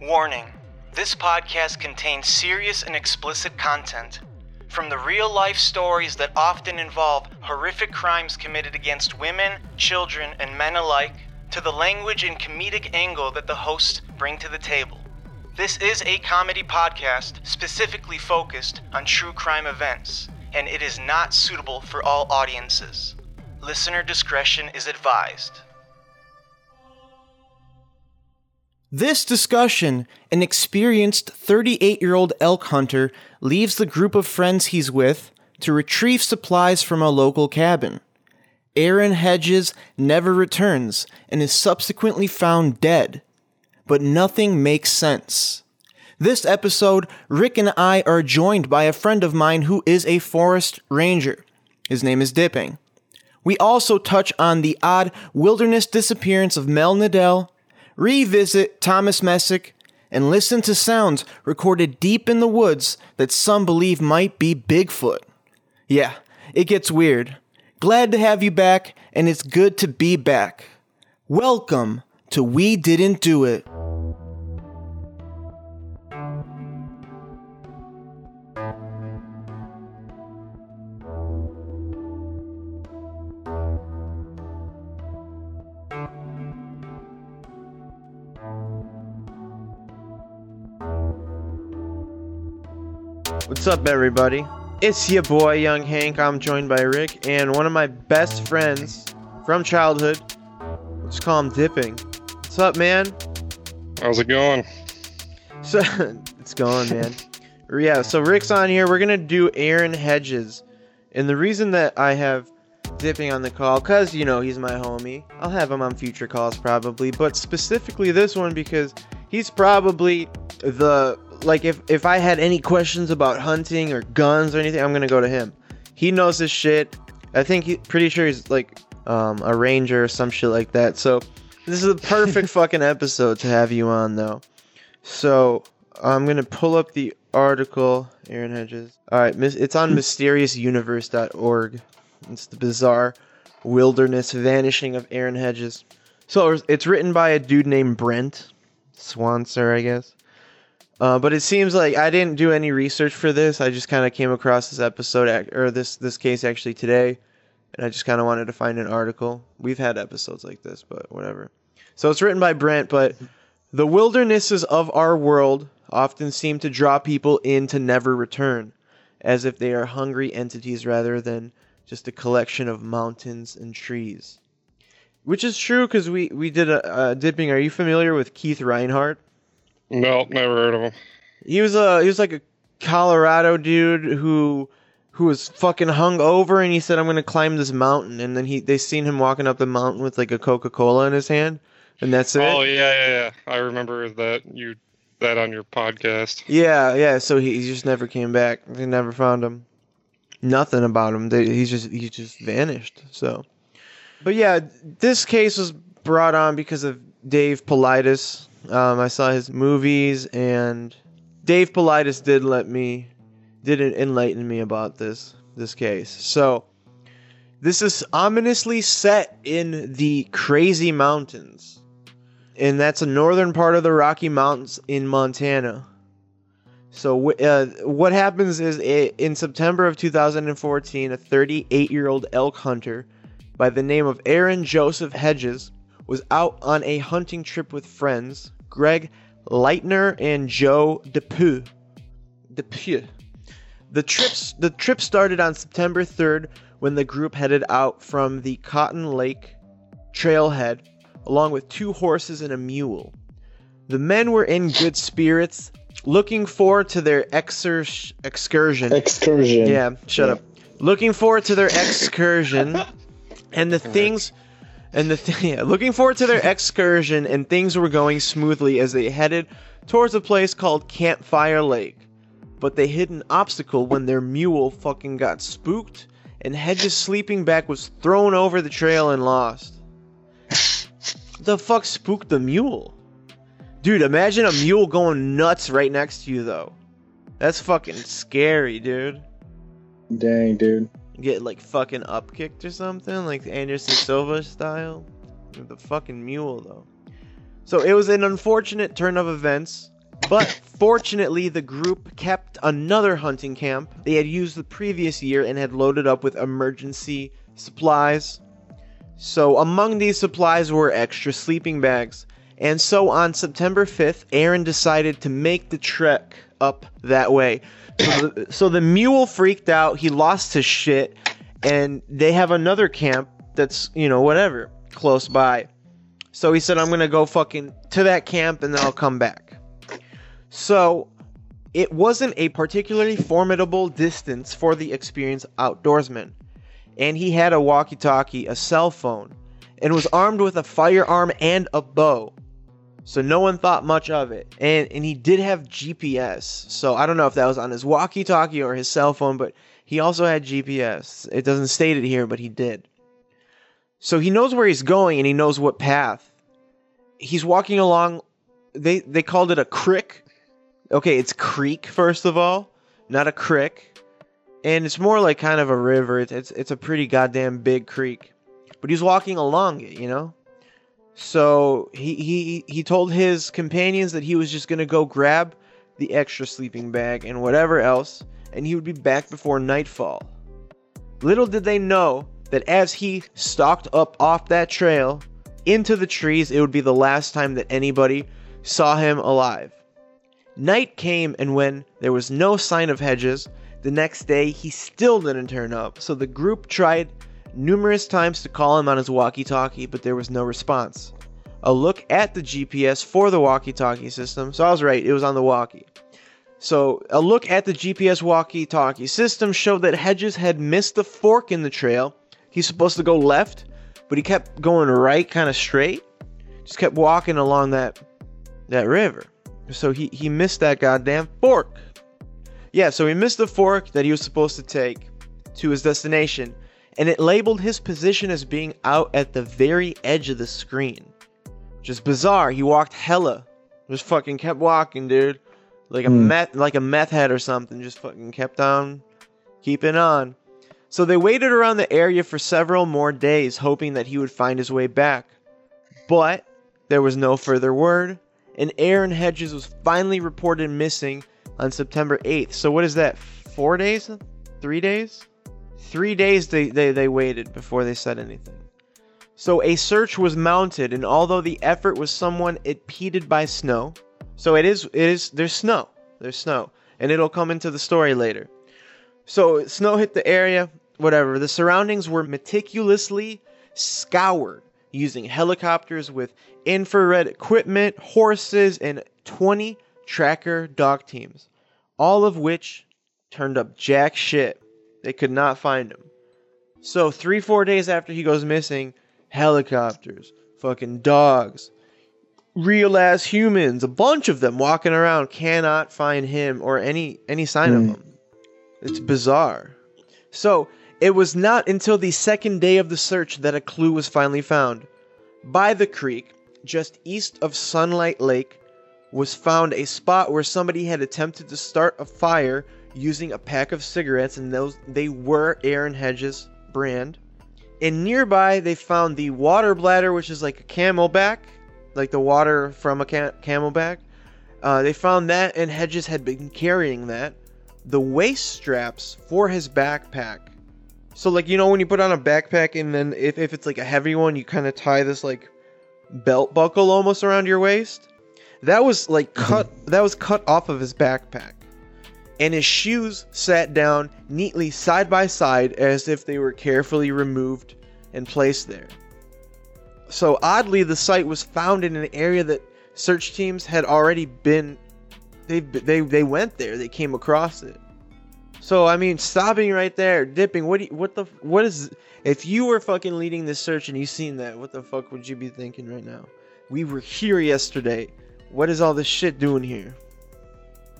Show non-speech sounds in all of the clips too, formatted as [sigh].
Warning this podcast contains serious and explicit content. From the real life stories that often involve horrific crimes committed against women, children, and men alike, to the language and comedic angle that the hosts bring to the table. This is a comedy podcast specifically focused on true crime events, and it is not suitable for all audiences. Listener discretion is advised. This discussion, an experienced 38 year old elk hunter leaves the group of friends he's with to retrieve supplies from a local cabin. Aaron Hedges never returns and is subsequently found dead. But nothing makes sense. This episode, Rick and I are joined by a friend of mine who is a forest ranger. His name is Dipping. We also touch on the odd wilderness disappearance of Mel Nadell revisit Thomas Messick, and listen to sounds recorded deep in the woods that some believe might be Bigfoot. Yeah, it gets weird. Glad to have you back, and it's good to be back. Welcome to We Didn't Do It. What's up, everybody? It's your boy, Young Hank. I'm joined by Rick and one of my best friends from childhood. Let's call him Dipping. What's up, man? How's it going? So [laughs] it's going, man. [laughs] yeah, so Rick's on here. We're gonna do Aaron Hedges, and the reason that I have Dipping on the call, cause you know he's my homie. I'll have him on future calls probably, but specifically this one because he's probably the like if if I had any questions about hunting or guns or anything, I'm gonna go to him. He knows his shit. I think he pretty sure he's like um, a ranger or some shit like that. So this is a perfect [laughs] fucking episode to have you on though. So I'm gonna pull up the article. Aaron Hedges. All right, it's on mysteriousuniverse.org. It's the bizarre wilderness vanishing of Aaron Hedges. So it's written by a dude named Brent Swancer, I guess. Uh, but it seems like I didn't do any research for this. I just kind of came across this episode or this this case actually today, and I just kind of wanted to find an article. We've had episodes like this, but whatever. So it's written by Brent, but the wildernesses of our world often seem to draw people in to never return, as if they are hungry entities rather than just a collection of mountains and trees. Which is true because we we did a, a dipping. Are you familiar with Keith Reinhard? No, never heard of him. He was a he was like a Colorado dude who who was fucking hung over and he said I'm gonna climb this mountain and then he they seen him walking up the mountain with like a Coca Cola in his hand and that's it. Oh yeah yeah yeah I remember that you that on your podcast. Yeah yeah so he, he just never came back. They never found him. Nothing about him. They, he's just he just vanished. So, but yeah, this case was brought on because of Dave Paulides, um, I saw his movies, and Dave Paulides did let me, did enlighten me about this this case. So, this is ominously set in the Crazy Mountains, and that's a northern part of the Rocky Mountains in Montana. So, uh, what happens is in September of 2014, a 38 year old elk hunter by the name of Aaron Joseph Hedges was out on a hunting trip with friends, Greg Leitner and Joe Depew. Depew. The trips the trip started on September 3rd when the group headed out from the Cotton Lake trailhead along with two horses and a mule. The men were in good spirits, looking forward to their exer- excursion. Excursion. Yeah, shut yeah. up. Looking forward to their excursion [laughs] and the things and the th- [laughs] yeah, looking forward to their [laughs] excursion, and things were going smoothly as they headed towards a place called Campfire Lake. But they hit an obstacle when their mule fucking got spooked, and Hedges' sleeping bag was thrown over the trail and lost. [laughs] the fuck spooked the mule? Dude, imagine a mule going nuts right next to you, though. That's fucking scary, dude. Dang, dude get like fucking upkicked or something, like Anderson Silva style. The fucking mule though. So it was an unfortunate turn of events, but fortunately the group kept another hunting camp they had used the previous year and had loaded up with emergency supplies. So among these supplies were extra sleeping bags. And so on September 5th, Aaron decided to make the trek up that way. So the, mule freaked out, he lost his shit, and they have another camp that's, you know, whatever, close by. So he said, I'm gonna go fucking to that camp and then I'll come back. So it wasn't a particularly formidable distance for the experienced outdoorsman. And he had a walkie talkie, a cell phone, and was armed with a firearm and a bow. So no one thought much of it. And and he did have GPS. So I don't know if that was on his walkie-talkie or his cell phone, but he also had GPS. It doesn't state it here, but he did. So he knows where he's going and he knows what path. He's walking along they they called it a crick. Okay, it's creek first of all, not a crick. And it's more like kind of a river. It's it's, it's a pretty goddamn big creek. But he's walking along it, you know? So he, he he told his companions that he was just gonna go grab the extra sleeping bag and whatever else, and he would be back before nightfall. Little did they know that as he stalked up off that trail into the trees, it would be the last time that anybody saw him alive. Night came, and when there was no sign of Hedges, the next day he still didn't turn up, so the group tried numerous times to call him on his walkie talkie, but there was no response. A look at the GPS for the walkie talkie system, so I was right, it was on the walkie. So, a look at the GPS walkie talkie system showed that Hedges had missed the fork in the trail. He's supposed to go left, but he kept going right, kind of straight. Just kept walking along that that river. So he, he missed that goddamn fork. Yeah, so he missed the fork that he was supposed to take to his destination and it labeled his position as being out at the very edge of the screen. Just bizarre. He walked hella. Just fucking kept walking, dude. Like a Hmm. meth like a meth head or something. Just fucking kept on keeping on. So they waited around the area for several more days, hoping that he would find his way back. But there was no further word, and Aaron Hedges was finally reported missing on September 8th. So what is that? Four days? Three days? Three days they, they, they waited before they said anything. So a search was mounted, and although the effort was somewhat impeded by snow, so it is it is there's snow. There's snow. And it'll come into the story later. So snow hit the area, whatever. The surroundings were meticulously scoured using helicopters with infrared equipment, horses, and 20 tracker dog teams, all of which turned up jack shit. They could not find him. So, three, four days after he goes missing, helicopters, fucking dogs, real ass humans, a bunch of them walking around, cannot find him or any any sign of Hmm. him. It's bizarre. So, it was not until the second day of the search that a clue was finally found. By the creek, just east of Sunlight Lake, was found a spot where somebody had attempted to start a fire using a pack of cigarettes, and those they were Aaron Hedges brand. And nearby, they found the water bladder, which is like a CamelBak, like the water from a ca- CamelBak. Uh, they found that, and Hedges had been carrying that. The waist straps for his backpack. So, like, you know, when you put on a backpack, and then if, if it's like a heavy one, you kind of tie this like belt buckle almost around your waist. That was like cut. That was cut off of his backpack, and his shoes sat down neatly side by side as if they were carefully removed and placed there. So oddly, the site was found in an area that search teams had already been. They they they went there. They came across it. So I mean, stopping right there, dipping. What do you, what the what is? If you were fucking leading this search and you seen that, what the fuck would you be thinking right now? We were here yesterday. What is all this shit doing here?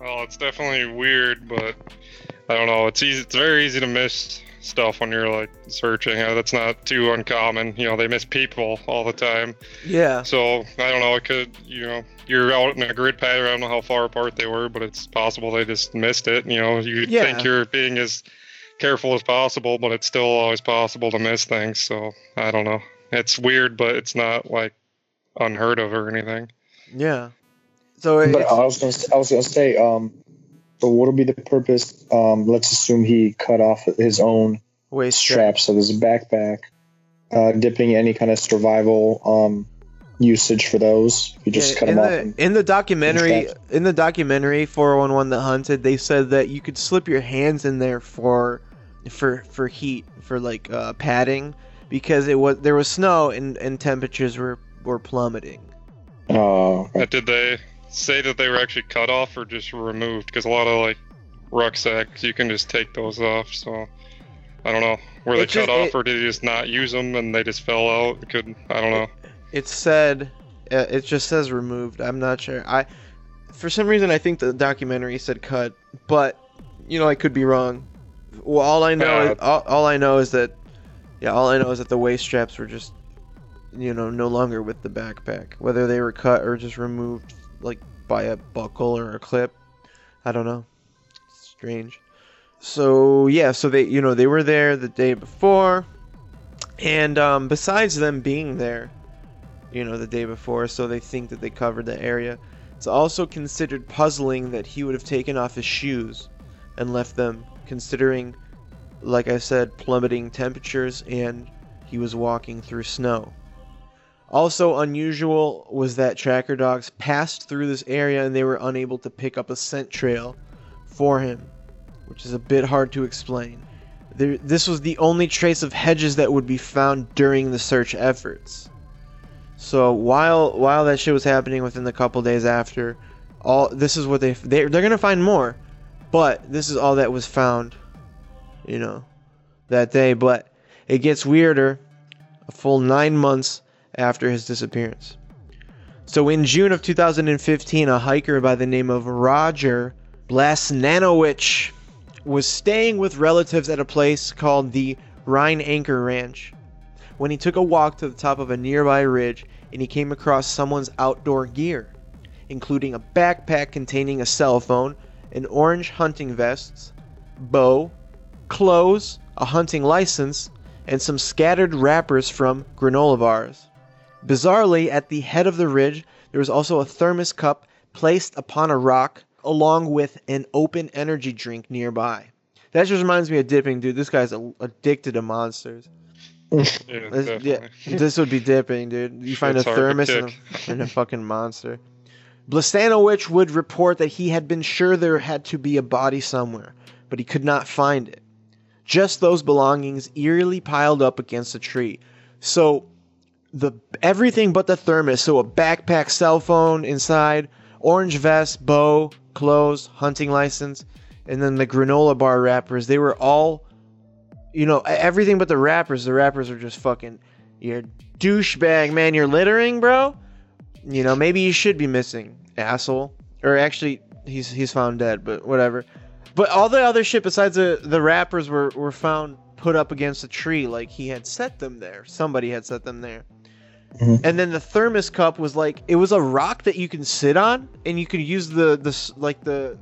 Well, it's definitely weird, but I don't know. It's easy. It's very easy to miss stuff when you're like searching. Uh, that's not too uncommon. You know, they miss people all the time. Yeah. So I don't know. It could, you know, you're out in a grid pattern. I don't know how far apart they were, but it's possible they just missed it. You know, you Yeah. think you're being as careful as possible, but it's still always possible to miss things. So I don't know. It's weird, but it's not like unheard of or anything. Yeah. So But I was gonna, I was gonna say, um, so what'll be the purpose? Um, let's assume he cut off his own waist strap. straps of his backpack, uh, dipping any kind of survival um usage for those. You just Yeah, cut in them off. the And, in the documentary in the documentary 411 that hunted they said that you could slip your hands in there for for for heat for like uh, padding because it was there was snow and, and temperatures were were plummeting oh. Uh, Did they say that they were actually cut off or just removed? Because a lot of like rucksacks, you can just take those off. So I don't know. Were they It just- cut off it- or did they just not use them and they just fell out? Could I don't know. it said uh, it just says removed i'm not sure i for some reason i think the documentary said cut but you know i could be wrong well all i know Uh, is, all, all i know is that yeah all i know is that the waist straps were just you know no longer with the backpack whether they were cut or just removed like by a buckle or a clip i don't know strange so yeah so they you know they were there the day before and um, besides them being there you know, the day before, so they think that they covered the area. It's also considered puzzling that he would have taken off his shoes and left them, considering, like I said, plummeting temperatures and he was walking through snow. Also unusual was that tracker dogs passed through this area and they were unable to pick up a scent trail for him, which is a bit hard to explain. There, this was the only trace of hedges that would be found during the search efforts. So while while that shit was happening within the couple days after, all this is what they they they're gonna find more, but this is all that was found, you know, that day. But it gets weirder, a full nine months after his disappearance. So in June of 2015, a hiker by the name of Roger Blasnanowicz was staying with relatives at a place called the Rhine Anchor Ranch when he took a walk to the top of a nearby ridge and he came across someone's outdoor gear, including a backpack containing a cell phone, an orange hunting vest, bow, clothes, a hunting license, and some scattered wrappers from granola bars. Bizarrely, at the head of the ridge, there was also a thermos cup placed upon a rock, along with an open energy drink nearby. That just reminds me of dipping, dude. This guy's a- addicted to monsters. Yeah, This, yeah, this would be dipping, dude. You find It's a thermos and a, and a fucking monster. Blastanowicz would report that he had been sure there had to be a body somewhere, but he could not find it. Just those belongings eerily piled up against a tree. So the everything but the thermos, so a backpack, cell phone inside, orange vest, bow, clothes, hunting license, and then the granola bar wrappers, they were all you know, everything but the wrappers. The wrappers are just fucking, you're douchebag, man. You're littering, bro. You know, maybe you should be missing, asshole. Or actually, he's he's found dead, but whatever. But all the other shit besides the the wrappers were were found put up against a tree, like he had set them there. Somebody had set them there. Mhm. And then the thermos cup was like it was a rock that you can sit on, and you could use the the like the,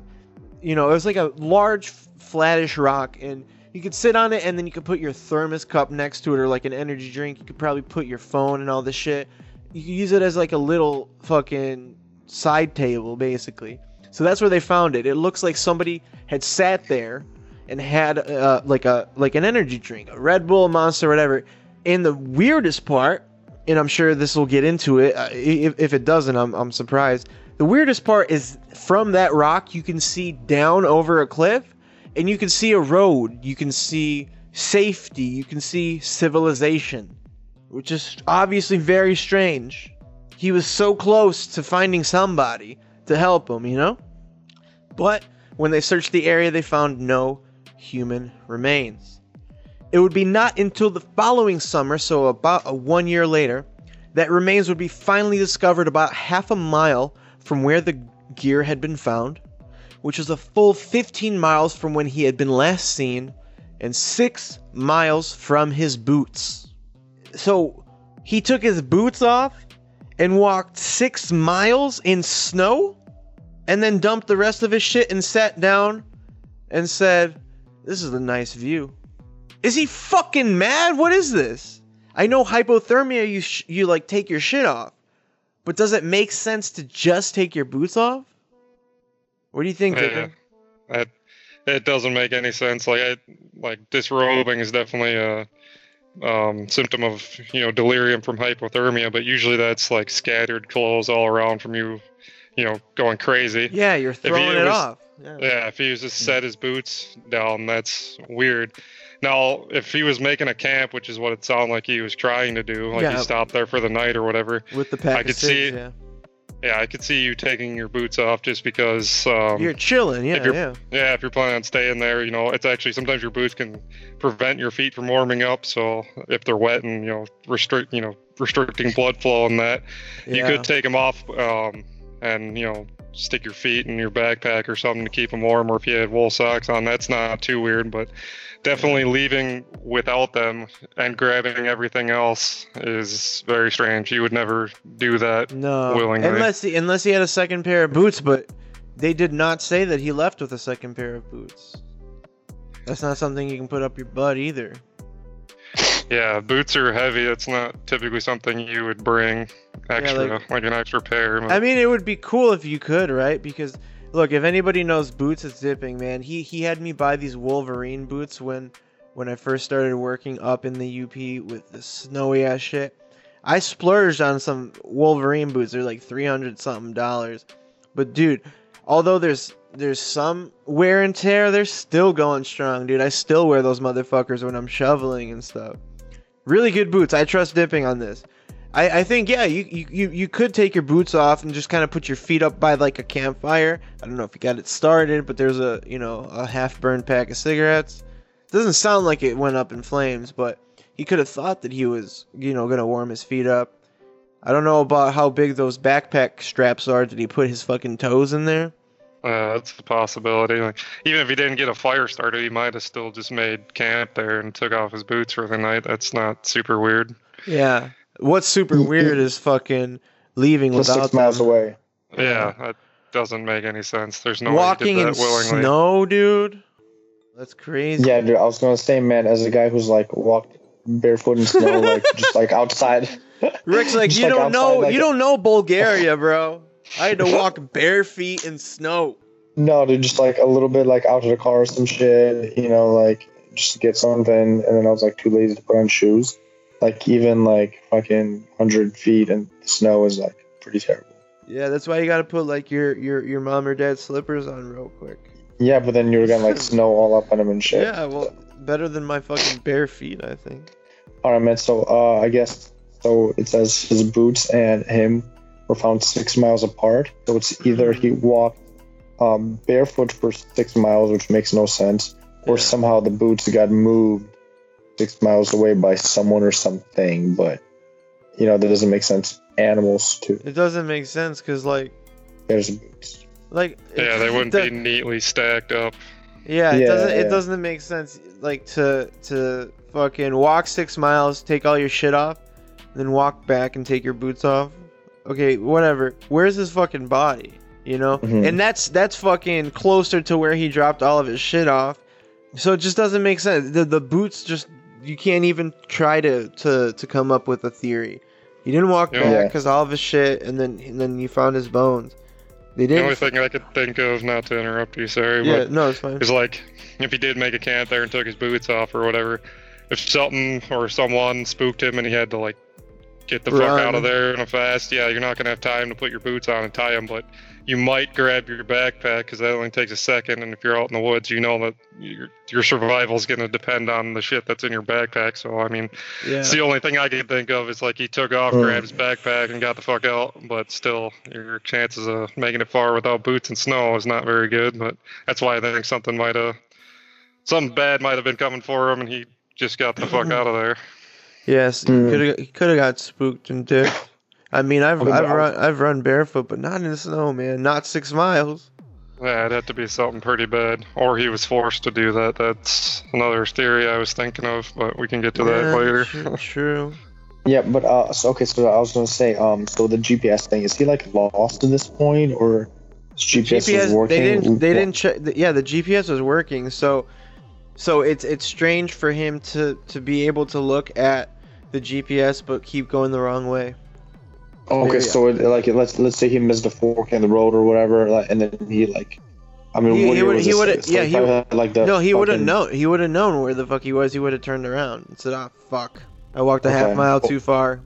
you know, it was like a large flattish rock, and you could sit on it, and then you could put your thermos cup next to it, or like an energy drink. You could probably put your phone and all this shit. You could use it as like a little fucking side table, basically. So that's where they found it. It looks like somebody had sat there and had uh, like a like an energy drink, a Red Bull, Monster, whatever. And the weirdest part, and I'm sure this will get into it. Uh, if, if it doesn't, I'm I'm surprised. The weirdest part is from that rock you can see down over a cliff, and you can see a road. You can see safety. You can see civilization, which is obviously very strange. He was so close to finding somebody to help him, you know? But when they searched the area, they found no human remains. It would be not until the following summer, so about a one year later, that remains would be finally discovered about half a mile from where the gear had been found, which was a full 15 miles from when he had been last seen, and 6 miles from his boots. So he took his boots off and walked 6 miles in snow and then dumped the rest of his shit and sat down and said, This is a nice view. Is he fucking mad? What is this? I know hypothermia, you, sh- you like take your shit off. But does it make sense to just take your boots off? What do you think, Yeah, that it doesn't make any sense. Like I like disrobing is definitely a um, symptom of you know delirium from hypothermia, but usually that's like scattered clothes all around from you, you know, going crazy. Yeah, you're throwing it was- off. Yeah. Yeah, if he was just set his boots down, that's weird. Now, if he was making a camp, which is what it sounded like he was trying to do, like Yeah. he stopped there for the night or whatever, With the pack I could see- yeah. yeah, I could see you taking your boots off just because. Um, You're chilling, yeah, you're- yeah. Yeah, if you're planning on staying there, you know, it's actually sometimes your boots can prevent your feet from warming up. So if they're wet and you know restrict, you know, restricting blood flow and that, you could take them off um, and you know stick your feet in your backpack or something to keep them warm. Or if you had wool socks on, that's not too weird. But definitely leaving without them and grabbing everything else is very strange. You would never do that. No, willingly. unless he unless he had a second pair of boots, but they did not say that he left with a second pair of boots. That's not something you can put up your butt either. Yeah, boots are heavy. That's not typically something you would bring extra, like- like, an extra pair. I mean, it would be cool if you could, right? Because look, if anybody knows boots, it's dipping, man. He he had me buy these Wolverine boots when when I first started working up in the UP with the snowy ass shit. I splurged on some Wolverine boots. They're like three hundred something dollars. But dude, although there's there's some wear and tear, they're still going strong, dude. I still wear those motherfuckers when I'm shoveling and stuff. Really good boots. I trust dipping on this. I, I think yeah, you, you, you, could take your boots off and just kind of put your feet up by like a campfire. I don't know if you got it started, but there's a you know a half burned pack of cigarettes. Doesn't sound like it went up in flames, but he could have thought that he was you know gonna warm his feet up. I don't know about how big those backpack straps are. Did he put his fucking toes in there? Uh, that's a possibility. Like, even if he didn't get a fire started, he might have still just made camp there and took off his boots for the night. That's not super weird. Yeah. What's super Mm, weird is fucking leaving Just without six miles them. away. Yeah, that doesn't make any sense. There's no Walking way he in did that willingly. snow, dude. That's crazy. Yeah, dude. I was gonna say, man, as a guy who's like walked barefoot in snow, like just like outside. Rick's like, [laughs] Just you don't outside, know, like you don't know Bulgaria, bro. I had to [laughs] walk bare feet in snow. No, dude, just like a little bit like out to the car or some shit, you know, like just to get something, and then I was like too lazy to put on shoes. Like even like fucking hundred feet and the snow is like pretty terrible. Yeah, that's why you gotta put like your your your mom or dad's slippers on real quick. Yeah, but then you were gonna like [laughs] snow all up on them and shit. Yeah, well, better than my fucking bare feet, I think. All right, man. So uh, I guess so. It says his boots and him were found six miles apart. So it's either he walked um, barefoot for six miles, which makes no sense, or Yeah. somehow the boots got moved six miles away by someone or something. But you know that doesn't make sense. Animals too. It doesn't make sense because like There's boots. like Yeah, it- they wouldn't do- be neatly stacked up. Yeah, it Yeah, doesn't it doesn't make sense like to to fucking walk six miles, take all your shit off, then walk back and take your boots off. Okay, whatever. Where's his fucking body? You know? Mhm. And that's that's fucking closer to where he dropped all of his shit off. So it just doesn't make sense. The the boots just you can't even try to to to come up with a theory. He didn't walk Yeah. back because all of his shit, and then and then you found his bones. They did. The only thing I could think of, not to interrupt you, sorry, yeah, but no, it's fine. is like if he did make a camp there and took his boots off or whatever, if something or someone spooked him and he had to like get the fuck out of there in a fast, yeah, you're not gonna have time to put your boots on and tie them, but you might grab your backpack because that only takes a second, and if you're out in the woods, you know that your your survival is gonna depend on the shit that's in your backpack. So I mean, Yeah. it's the only thing I can think of is like he took off, Mm. grabbed his backpack, and got the fuck out. But still, your chances of making it far without boots and snow is not very good. But that's why I think something might have, something bad might have been coming for him, and he just got the fuck [clears throat] out of there. Yes, could have he could have got spooked and dipped. I mean, I've Okay, but I've run I've run barefoot, but not in the snow, man. Not six miles. Yeah, it'd have to be something pretty bad, or he was forced to do that. That's another theory I was thinking of, but we can get to Yeah, that later. True. true. [laughs] Yeah, but uh, so okay. So I was gonna say, um, so the GPS thing is he like lost at this point, or his GPS, was GPS. working? They didn't. They didn't check. Yeah, the GPS was working. So, so it's it's strange for him to to be able to look at the GPS but keep going the wrong way. Okay, area. so it, like let's let's say he missed a fork in the road or whatever, like, and then he like, I mean, He- what he would- he would- yeah, like he- had, like the no, he would have known. He would have known where the fuck he was. He would have turned around and said, "Ah, fuck, I walked a half Okay. mile too far."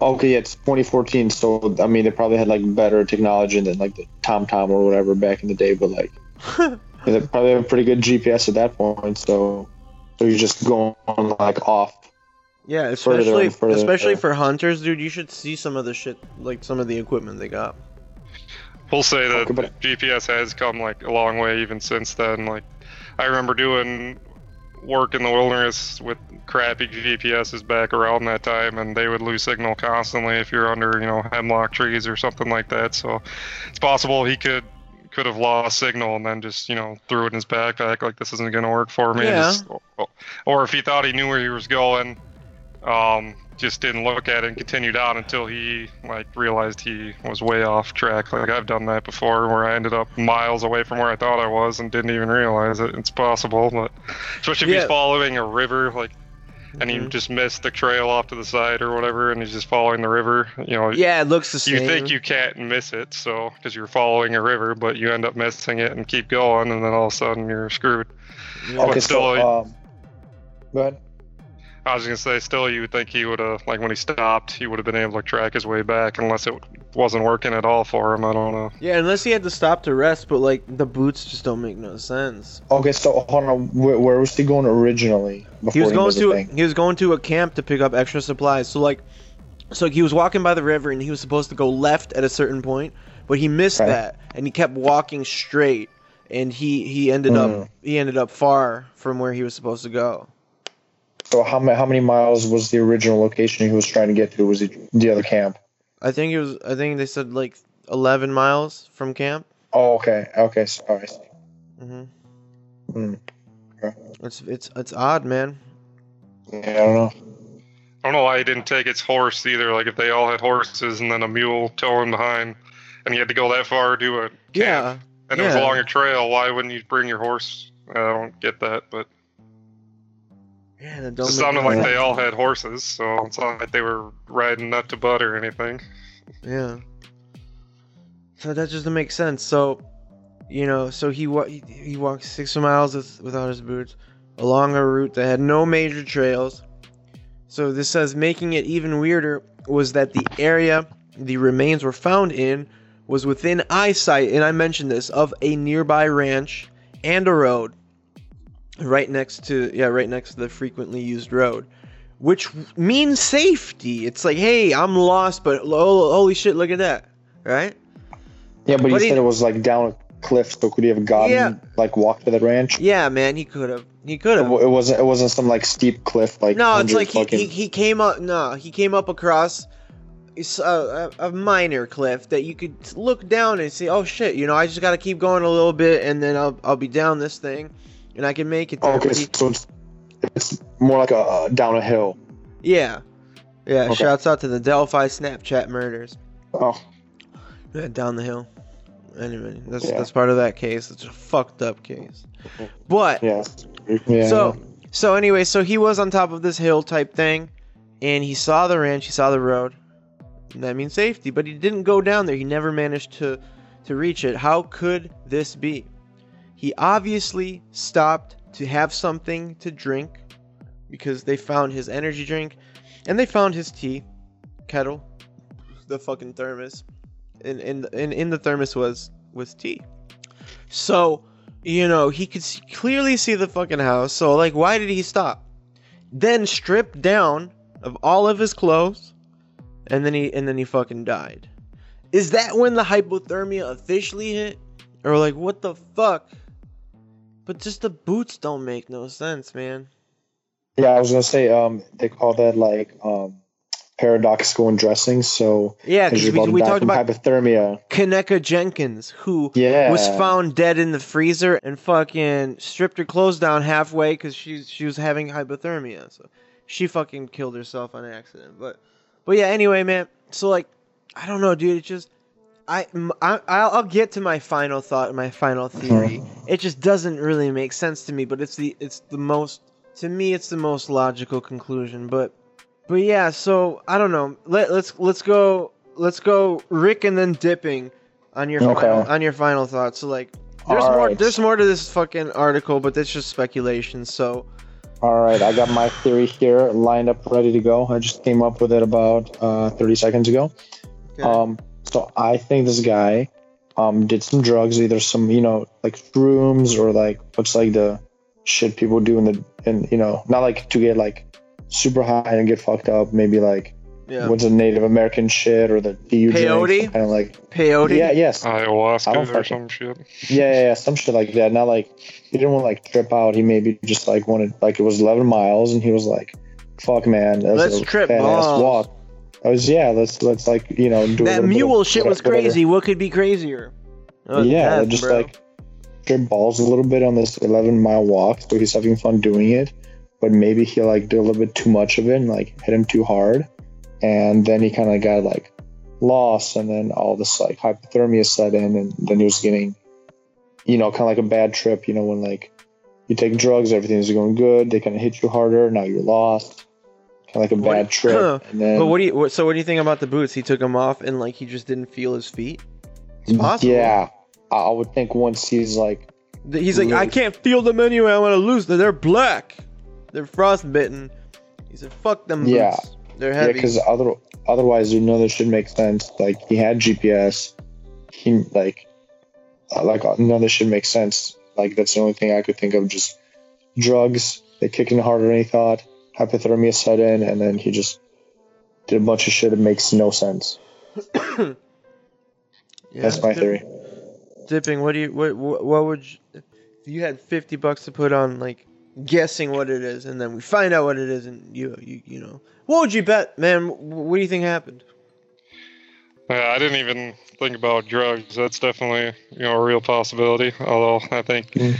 Okay, yeah, it's 2014, so I mean, they probably had like better technology than like the TomTom or whatever back in the day, but like [laughs] they probably have a pretty good GPS at that point. So, so you're just going like off. Yeah, especially and further, especially yeah. for hunters, dude. You should see some of the shit, like some of the equipment they got. We'll say that Okay, but- GPS has come like a long way even since then. Like, I remember doing work in the wilderness with crappy GPSs back around that time, and they would lose signal constantly if you're under, you know, hemlock trees or something like that. So, it's possible he could could have lost signal and then just, you know, threw it in his backpack like this isn't gonna work for me. Yeah. Just- or if he thought he knew where he was going, um, just didn't look at it and continued on until he like realized he was way off track. Like I've done that before, where I ended up miles away from where I thought I was and didn't even realize it. It's possible, but especially if Yeah. he's following a river, like, and he Mhm. just missed the trail off to the side or whatever, and he's just following the river. You know, Yeah, it looks the same. you think you can't miss it, so because you're following a river, but you end up missing it and keep going, and then all of a sudden you're screwed. Yeah. Okay, But still, so um, go ahead. I was gonna say, still, you would think he would have, like, when he stopped, he would have been able to track his way back, unless it wasn't working at all for him. I don't know. Yeah, unless he had to stop to rest, but like the boots just don't make no sense. Okay, so hold on. Where, where was he going originally? Before He was going missed to he was going to a camp to pick up extra supplies. So like, so he was walking by the river and he was supposed to go left at a certain point, but he missed Okay. that and he kept walking straight, and he he ended Mm. up he ended up far from where he was supposed to go. So how many how many miles was the original location he was trying to get to? Was it the other camp? I think it was I think they said like 11 miles from camp. Oh, okay, okay, sorry. hmm mm-hmm It's it's it's odd, man. Yeah, I don't know. I don't know why he didn't take his horse either. Like, if they all had horses and then a mule towing behind, and he had to go that far to do it, Yeah. and it was along a trail, why wouldn't you bring your horse? I don't get that, but Yeah, that it sounded like they all had horses, so it's not like they were riding nut to butt or anything. Yeah. So that just doesn't make sense. So, you know, so he wa- he, he walked six miles with, without his boots along a route that had no major trails. So this says making it even weirder was that the area the remains were found in was within eyesight, and I mentioned this of a nearby ranch and a road, right next to yeah, right next to the frequently used road which means safety. It's like, hey, I'm lost, but oh, holy shit, look at that, right? Yeah, but, But you he- said it was like down a cliff, so could he have gotten Yeah. like walked to the ranch? Yeah, man, he could have, he could have. it wasn't. It wasn't some like steep cliff like. No, it's like he, fucking- he he came up. No, he came up across a minor cliff that you could look down and see. Oh shit, you know, I just gotta keep going a little bit, and then I'll I'll be down this thing, and I can make it there. Okay, he- so it's, it's more like a uh, down a hill. yeah, yeah. Okay. Shouts out to the Delphi Snapchat murders. Oh, Yeah, down the hill. Anyway, that's Yeah. that's part of that case. It's a fucked up case. But yeah. Yeah. so so anyway, so he was on top of this hill type thing, and he saw the ranch, he saw the road. And that means safety, but he didn't go down there. He never managed to to reach it. How could this be? He obviously stopped to have something to drink because they found his energy drink and they found his tea kettle, the fucking thermos. And in in, in the thermos was was tea. So, you know, he could see, clearly see the fucking house. So, like, why did he stop? Then stripped down of all of his clothes, and then he and then he fucking died. Is that when the hypothermia officially hit, or like what the fuck? But just the boots don't make no sense, man. yeah, I was gonna say um they call that like um paradoxical undressing. So Yeah, because we, we talked about hypothermia. Kenneka Jenkins, who Yeah. was found dead in the freezer and fucking stripped her clothes down halfway because she she was having hypothermia. So she fucking killed herself on accident. But but yeah, anyway, man. So like, I don't know, dude. It just I I I'll I'll get to my final thought and my final theory. It just doesn't really make sense to me. But it's the it's the most to me it's the most logical conclusion. But but yeah, so I don't know. Let let's let's go let's go Rick and then dipping on your Okay. final, on your final thoughts. So like, there's All more. right. There's more to this fucking article, but that's just speculation. So All right, I got my theory here lined up, ready to go. I just came up with it about uh, 30 seconds ago. okay. Um, so I think this guy um, did some drugs, either some, you know, like shrooms or like looks like the shit people do in the, and you know, not like to get like super high and get fucked up. Maybe like yeah, what's a Native American shit or the DU Peyote? kind of like peyote. yeah, yes, I Ayahuasca don't or some shit. yeah, yeah, yeah, some shit like that. Not like he didn't want to like trip out. He maybe just like wanted like it was 11 miles, and he was like, "Fuck, man, that's Let's a trip badass balls." walk." I was yeah, let's let's like you know do a That mule of shit was whatever- crazy. What could be crazier? Oh, yeah, just bro. like trip balls a little bit on this 11 mile walk, so he's having fun doing it. But maybe he like did a little bit too much of it and like hit him too hard, and then he kind of got like lost, and then all this like hypothermia set in, and then he was getting, you know, kind of like a bad trip. You know, when like you take drugs, everything's going good, they kind of hit you harder, now you're lost. Kind of like a What- bad trip, and then But what do you? What, so what do you think about the boots? He took them off and like he just didn't feel his feet. It's possible. yeah, I would think once he's like He's like, I can't feel them anyway. I want to lose them. They're black. They're frostbitten. He said, "Fuck them boots. Yeah. They're heavy." Yeah, because other otherwise, you know, this should make sense. Like he had GPS, he like, uh, like uh, none this should make sense. Like that's the only thing I could think of. Just drugs. They kicked in harder than he thought. Hypothermia set in, and then he just did a bunch of shit that makes no sense. [coughs] Yeah, That's my dip- theory. Dipping. What do you? What? What, what would? You, if you had fifty bucks to put on like guessing what it is, and then we find out what it is, and you, you, you know, what would you bet, man? What do you think happened? Yeah, I didn't even think about drugs. That's definitely you know a real possibility. Although I think Mm.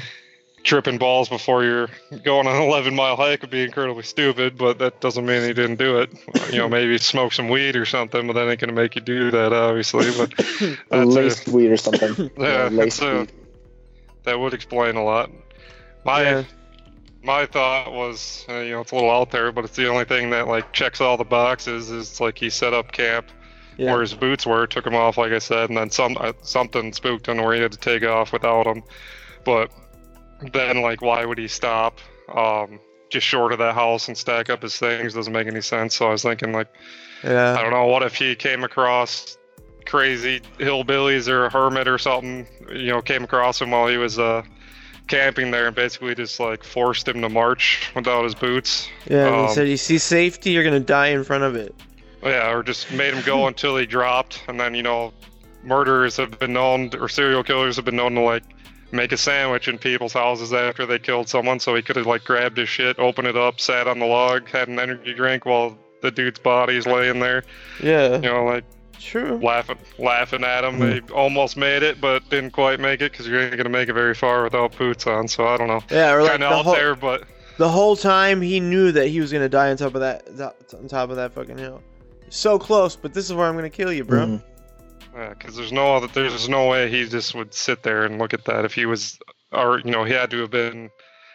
Tripping balls before you're going on an 11 mile hike would be incredibly stupid. But that doesn't mean he didn't do it. You know, maybe smoke some weed or something, but that ain't gonna make you do that, obviously. But [laughs] that's a, weed or something. [laughs] yeah, laced that's a, that would explain a lot. My Yeah. my thought was, uh, you know, it's a little out there, but it's the only thing that like checks all the boxes. Is like he set up camp Yeah. where his boots were, took them off, like I said, and then some uh, something spooked him where he had to take off without them. But then, like, why would he stop um, just short of that house and stack up his things? Doesn't make any sense. So I was thinking, like, Yeah I don't know, what if he came across crazy hillbillies or a hermit or something? You know, came across him while he was uh, camping there and basically just like forced him to march without his boots. Yeah. and he Um, said, "You see safety, you're gonna die in front of it." Yeah, or just made him go [laughs] until he dropped, and then you know, murderers have been known, or serial killers have been known to like make a sandwich in people's houses after they killed someone. So he could have like grabbed his shit, opened it up, sat on the log, had an energy drink while the dude's body's laying there. Yeah. You know, like True. laughing, laughing at him. They almost made it, but didn't quite make it because you're ain't gonna make it very far without boots on. So I don't know. Yeah. Or like kind the out whole, there, but the whole time he knew that he was gonna die on top of that, that on top of that fucking hill. So close, but this is where I'm gonna kill you, bro. Mhm. Yeah, because there's no other, there's no way he just would sit there and look at that if he was, or you know, he had to have been.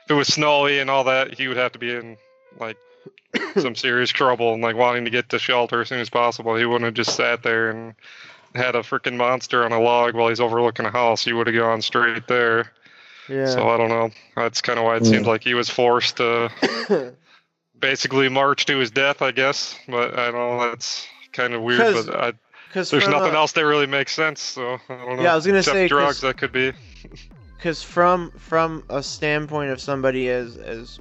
If it was snowy and all that, he would have to be in like [coughs] some serious trouble and like wanting to get to shelter as soon as possible. He wouldn't have just sat there and had a freaking monster on a log while he's overlooking a house. He would have gone straight there. Yeah. So I don't know. That's kind of why it Yeah. seems like he was forced to [coughs] basically march to his death, I guess. But I don't know that's kind of weird. But I, Because there's nothing else that really makes sense. So I don't know. Yeah, I was gonna Except say, drugs. That could be. [laughs] Because from from a standpoint of somebody as as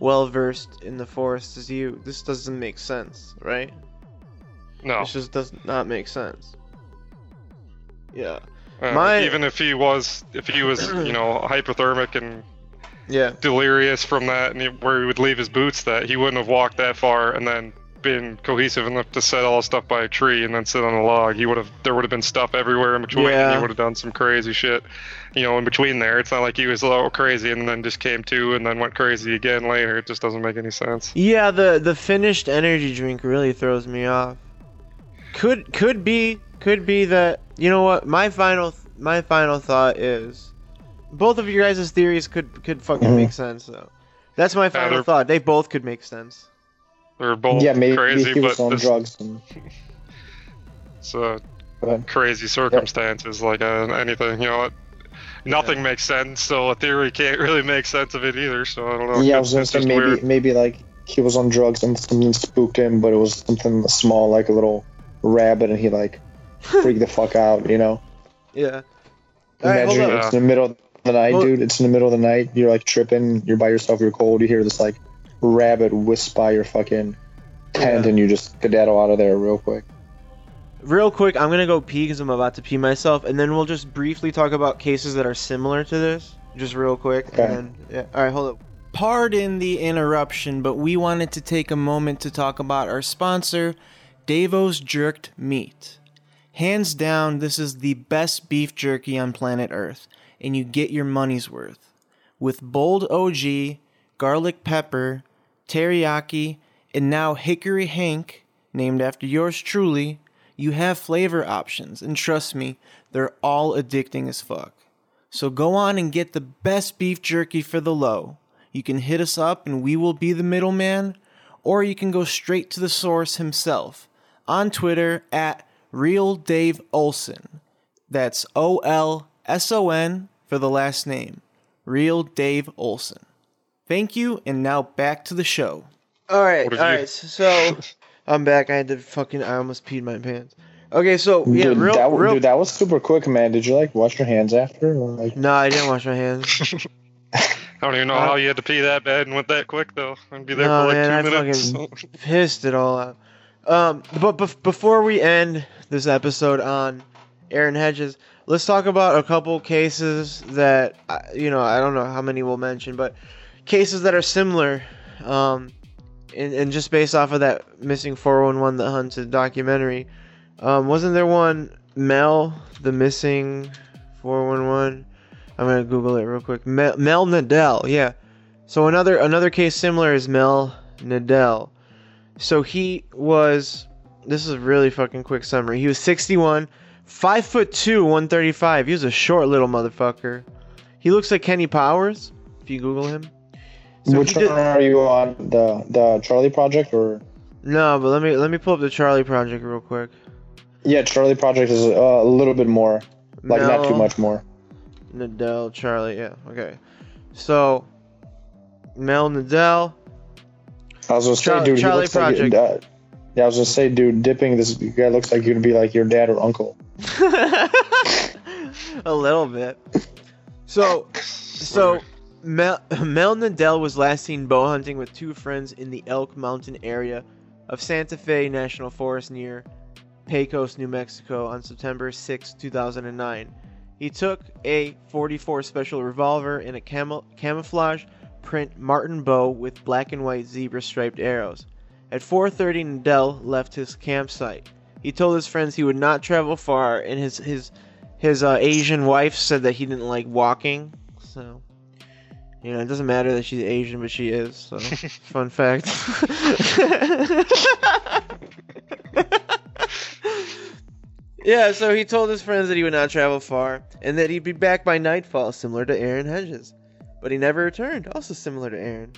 well versed in the forest as you, this doesn't make sense, right? No. This just does not make sense. Yeah. Uh, my- even if he was, if he was, you know, [clears throat] hypothermic and Yeah. delirious from that, and he, where he would leave his boots, that he wouldn't have walked that far and then been cohesive enough to set all his stuff by a tree and then sit on a log. He would have. There would have been stuff everywhere in between. Yeah. He would have done some crazy shit, you know, in between there. It's not like he was a little crazy and then just came to and then went crazy again later. It just doesn't make any sense. Yeah, the the finished energy drink really throws me off. Could could be could be that you know what my final my final thought is both of your guys' theories could could fucking Mhm. make sense though. That's my final they're- thought. They both could make sense. They're both Yeah, maybe crazy, he was but on this, drugs. And, [laughs] It's Go ahead. crazy circumstances, like uh, anything. You know, it, nothing makes sense, so a theory can't really make sense of it either. So I don't know. yeah, I was gonna say maybe weird. maybe like he was on drugs and something spooked him, but it was something small like a little rabbit, and he like [laughs] freaked the fuck out. You know, Yeah. All right, hold imagine up. it's in the middle of the night, Well- dude. It's in the middle of the night. You're like tripping. You're by yourself. You're cold. You hear this like rabbit wisp by your fucking tent, Yeah. and you just skedaddle out of there real quick. Real quick, I'm gonna go pee because I'm about to pee myself, and then we'll just briefly talk about cases that are similar to this, just real quick. Okay. And then, yeah. All right, hold up. Pardon the interruption, but we wanted to take a moment to talk about our sponsor, Davos Jerked Meat. Hands down, this is the best beef jerky on planet Earth, and you get your money's worth. With bold OG, garlic pepper, teriyaki, and now Hickory Hank, named after yours truly, you have flavor options, and trust me, they're all addicting as fuck. So go on and get the best beef jerky for the low. You can hit us up and we will be the middleman, or you can go straight to the source himself on Twitter at Real Dave Olson. That's O L S O N for the last name. Real Dave Olson. Thank you, and now back to the show. All right, What all you- right. So I'm back. I had to fucking. I almost peed my pants. Okay, so yeah, dude, real, that, real. dude, that was super quick, man. Did you like wash your hands after? Like, No, I didn't wash my hands. [laughs] I don't even know Uh, how you had to pee that bad and went that quick though. I'd be there No, for like man, two I minutes. fucking- [laughs] Pissed it all out. Um, but bef- before we end this episode on Aaron Hedges, let's talk about a couple cases that I- you know. I don't know how many we'll mention, but cases that are similar. Um, and, and just based off of that missing 411 that hunted documentary, um, wasn't there one Mel the missing 411? I'm gonna Google it real quick. Mel, Mel Nadell, yeah. So another another case similar is Mel Nadell. So he was. This is a really fucking quick summary. He was 61, five foot two, 135. He was a short little motherfucker. He looks like Kenny Powers if you Google him. So which he did- one are you on? The the Charley Project or? No, but let me let me pull up the Charley Project real quick. Yeah, Charley Project is uh, a little bit more, like not too much more. Nadell, Charlie. Yeah, okay. So Mel Nadell. I was gonna say, dude, he Charlie looks like Project. uh, yeah, I was gonna say, dude, dipping. This guy looks like he'd be like your dad or uncle. [laughs] [laughs] a little bit. So, so Mel, [laughs] Mel Nadell was last seen bow hunting with two friends in the Elk Mountain area of Santa Fe National Forest near Pecos, New Mexico on September 6, 2009. He took a 44 special revolver and a camo- camouflage print Martin bow with black and white zebra striped arrows. At 4:30, Nadell left his campsite. He told his friends he would not travel far, and his his his uh, Asian wife said that he didn't like walking. So, you know, it doesn't matter that she's Asian, but she is. So, [laughs] fun fact. [laughs] yeah, so he told his friends that he would not travel far, and that he'd be back by nightfall, similar to Aaron Hedges. But he never returned, also similar to Aaron.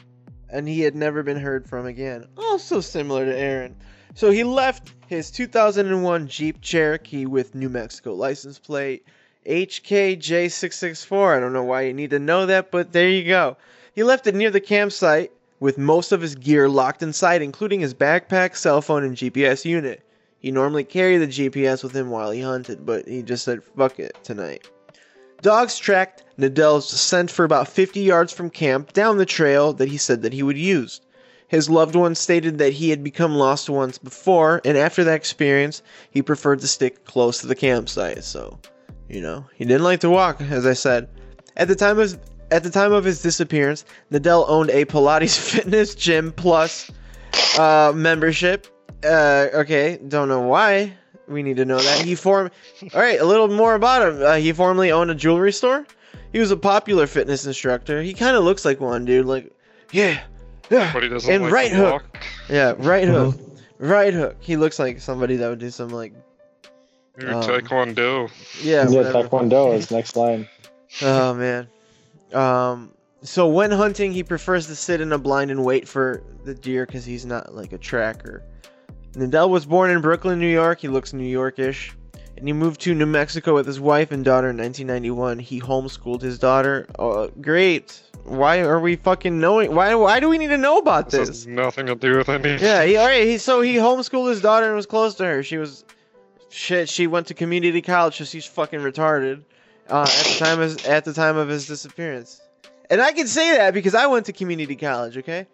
And he had never been heard from again, also similar to Aaron. So he left his 2001 Jeep Cherokee with New Mexico license plate HKJ664. I don't know why you need to know that, but there you go. He left it near the campsite with most of his gear locked inside, including his backpack, cell phone, and GPS unit. He normally carried the GPS with him while he hunted, but he just said, fuck it, tonight. Dogs tracked Nadell's scent for about 50 yards from camp down the trail that he said that he would use. His loved one stated that he had become lost once before, and after that experience, he preferred to stick close to the campsite. So, you know, he didn't like to walk, as I said. At the time of at the time of his disappearance, Nadell owned a Pilates [laughs] Fitness Gym Plus uh, membership. Uh, okay, don't know why. We need to know that he formed. All right, a little more about him. Uh, he formerly owned a jewelry store. He was a popular fitness instructor. He kind of looks like one, dude. Like, yeah, yeah. But he doesn't And like right to hook. walk. Yeah, right hook. Uh-huh. Right hook. He looks like somebody that would do some like Maybe Um, Taekwondo. yeah. Yeah, whatever. Taekwondo is next line. Oh man. Um. So when hunting, he prefers to sit in a blind and wait for the deer because he's not like a tracker. Nadell was born in Brooklyn, New York. He looks New Yorkish. And he moved to New Mexico with his wife and daughter in 1991. He homeschooled his daughter. Oh, great. Why are we fucking knowing? Why? Why do we need to know about This this? has nothing to do with any. Yeah, he all right. He so he homeschooled his daughter and was close to her. She was shit. She went to community college, so she's fucking retarded. Uh, at the time of at the time of his disappearance, and I can say that because I went to community college. Okay,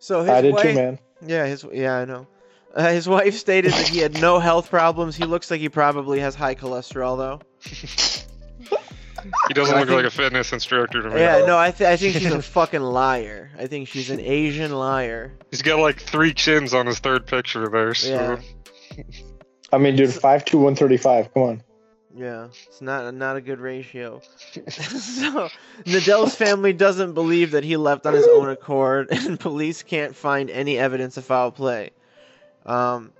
so his I did wife, too, man. Yeah, his yeah, I know. Uh, his wife stated that he had no health problems. He looks like he probably has high cholesterol though. [laughs] He doesn't look think- like a fitness instructor to me. Yeah, no, I th- I think she's a fucking liar. I think she's an Asian liar. He's got like three chins on his third picture there. So. Yeah. [laughs] I mean, dude, five two one thirty five. Come on. Yeah, it's not not a good ratio. [laughs] so Nadell's family doesn't believe that he left on his own accord, [laughs] and police can't find any evidence of foul play. Um,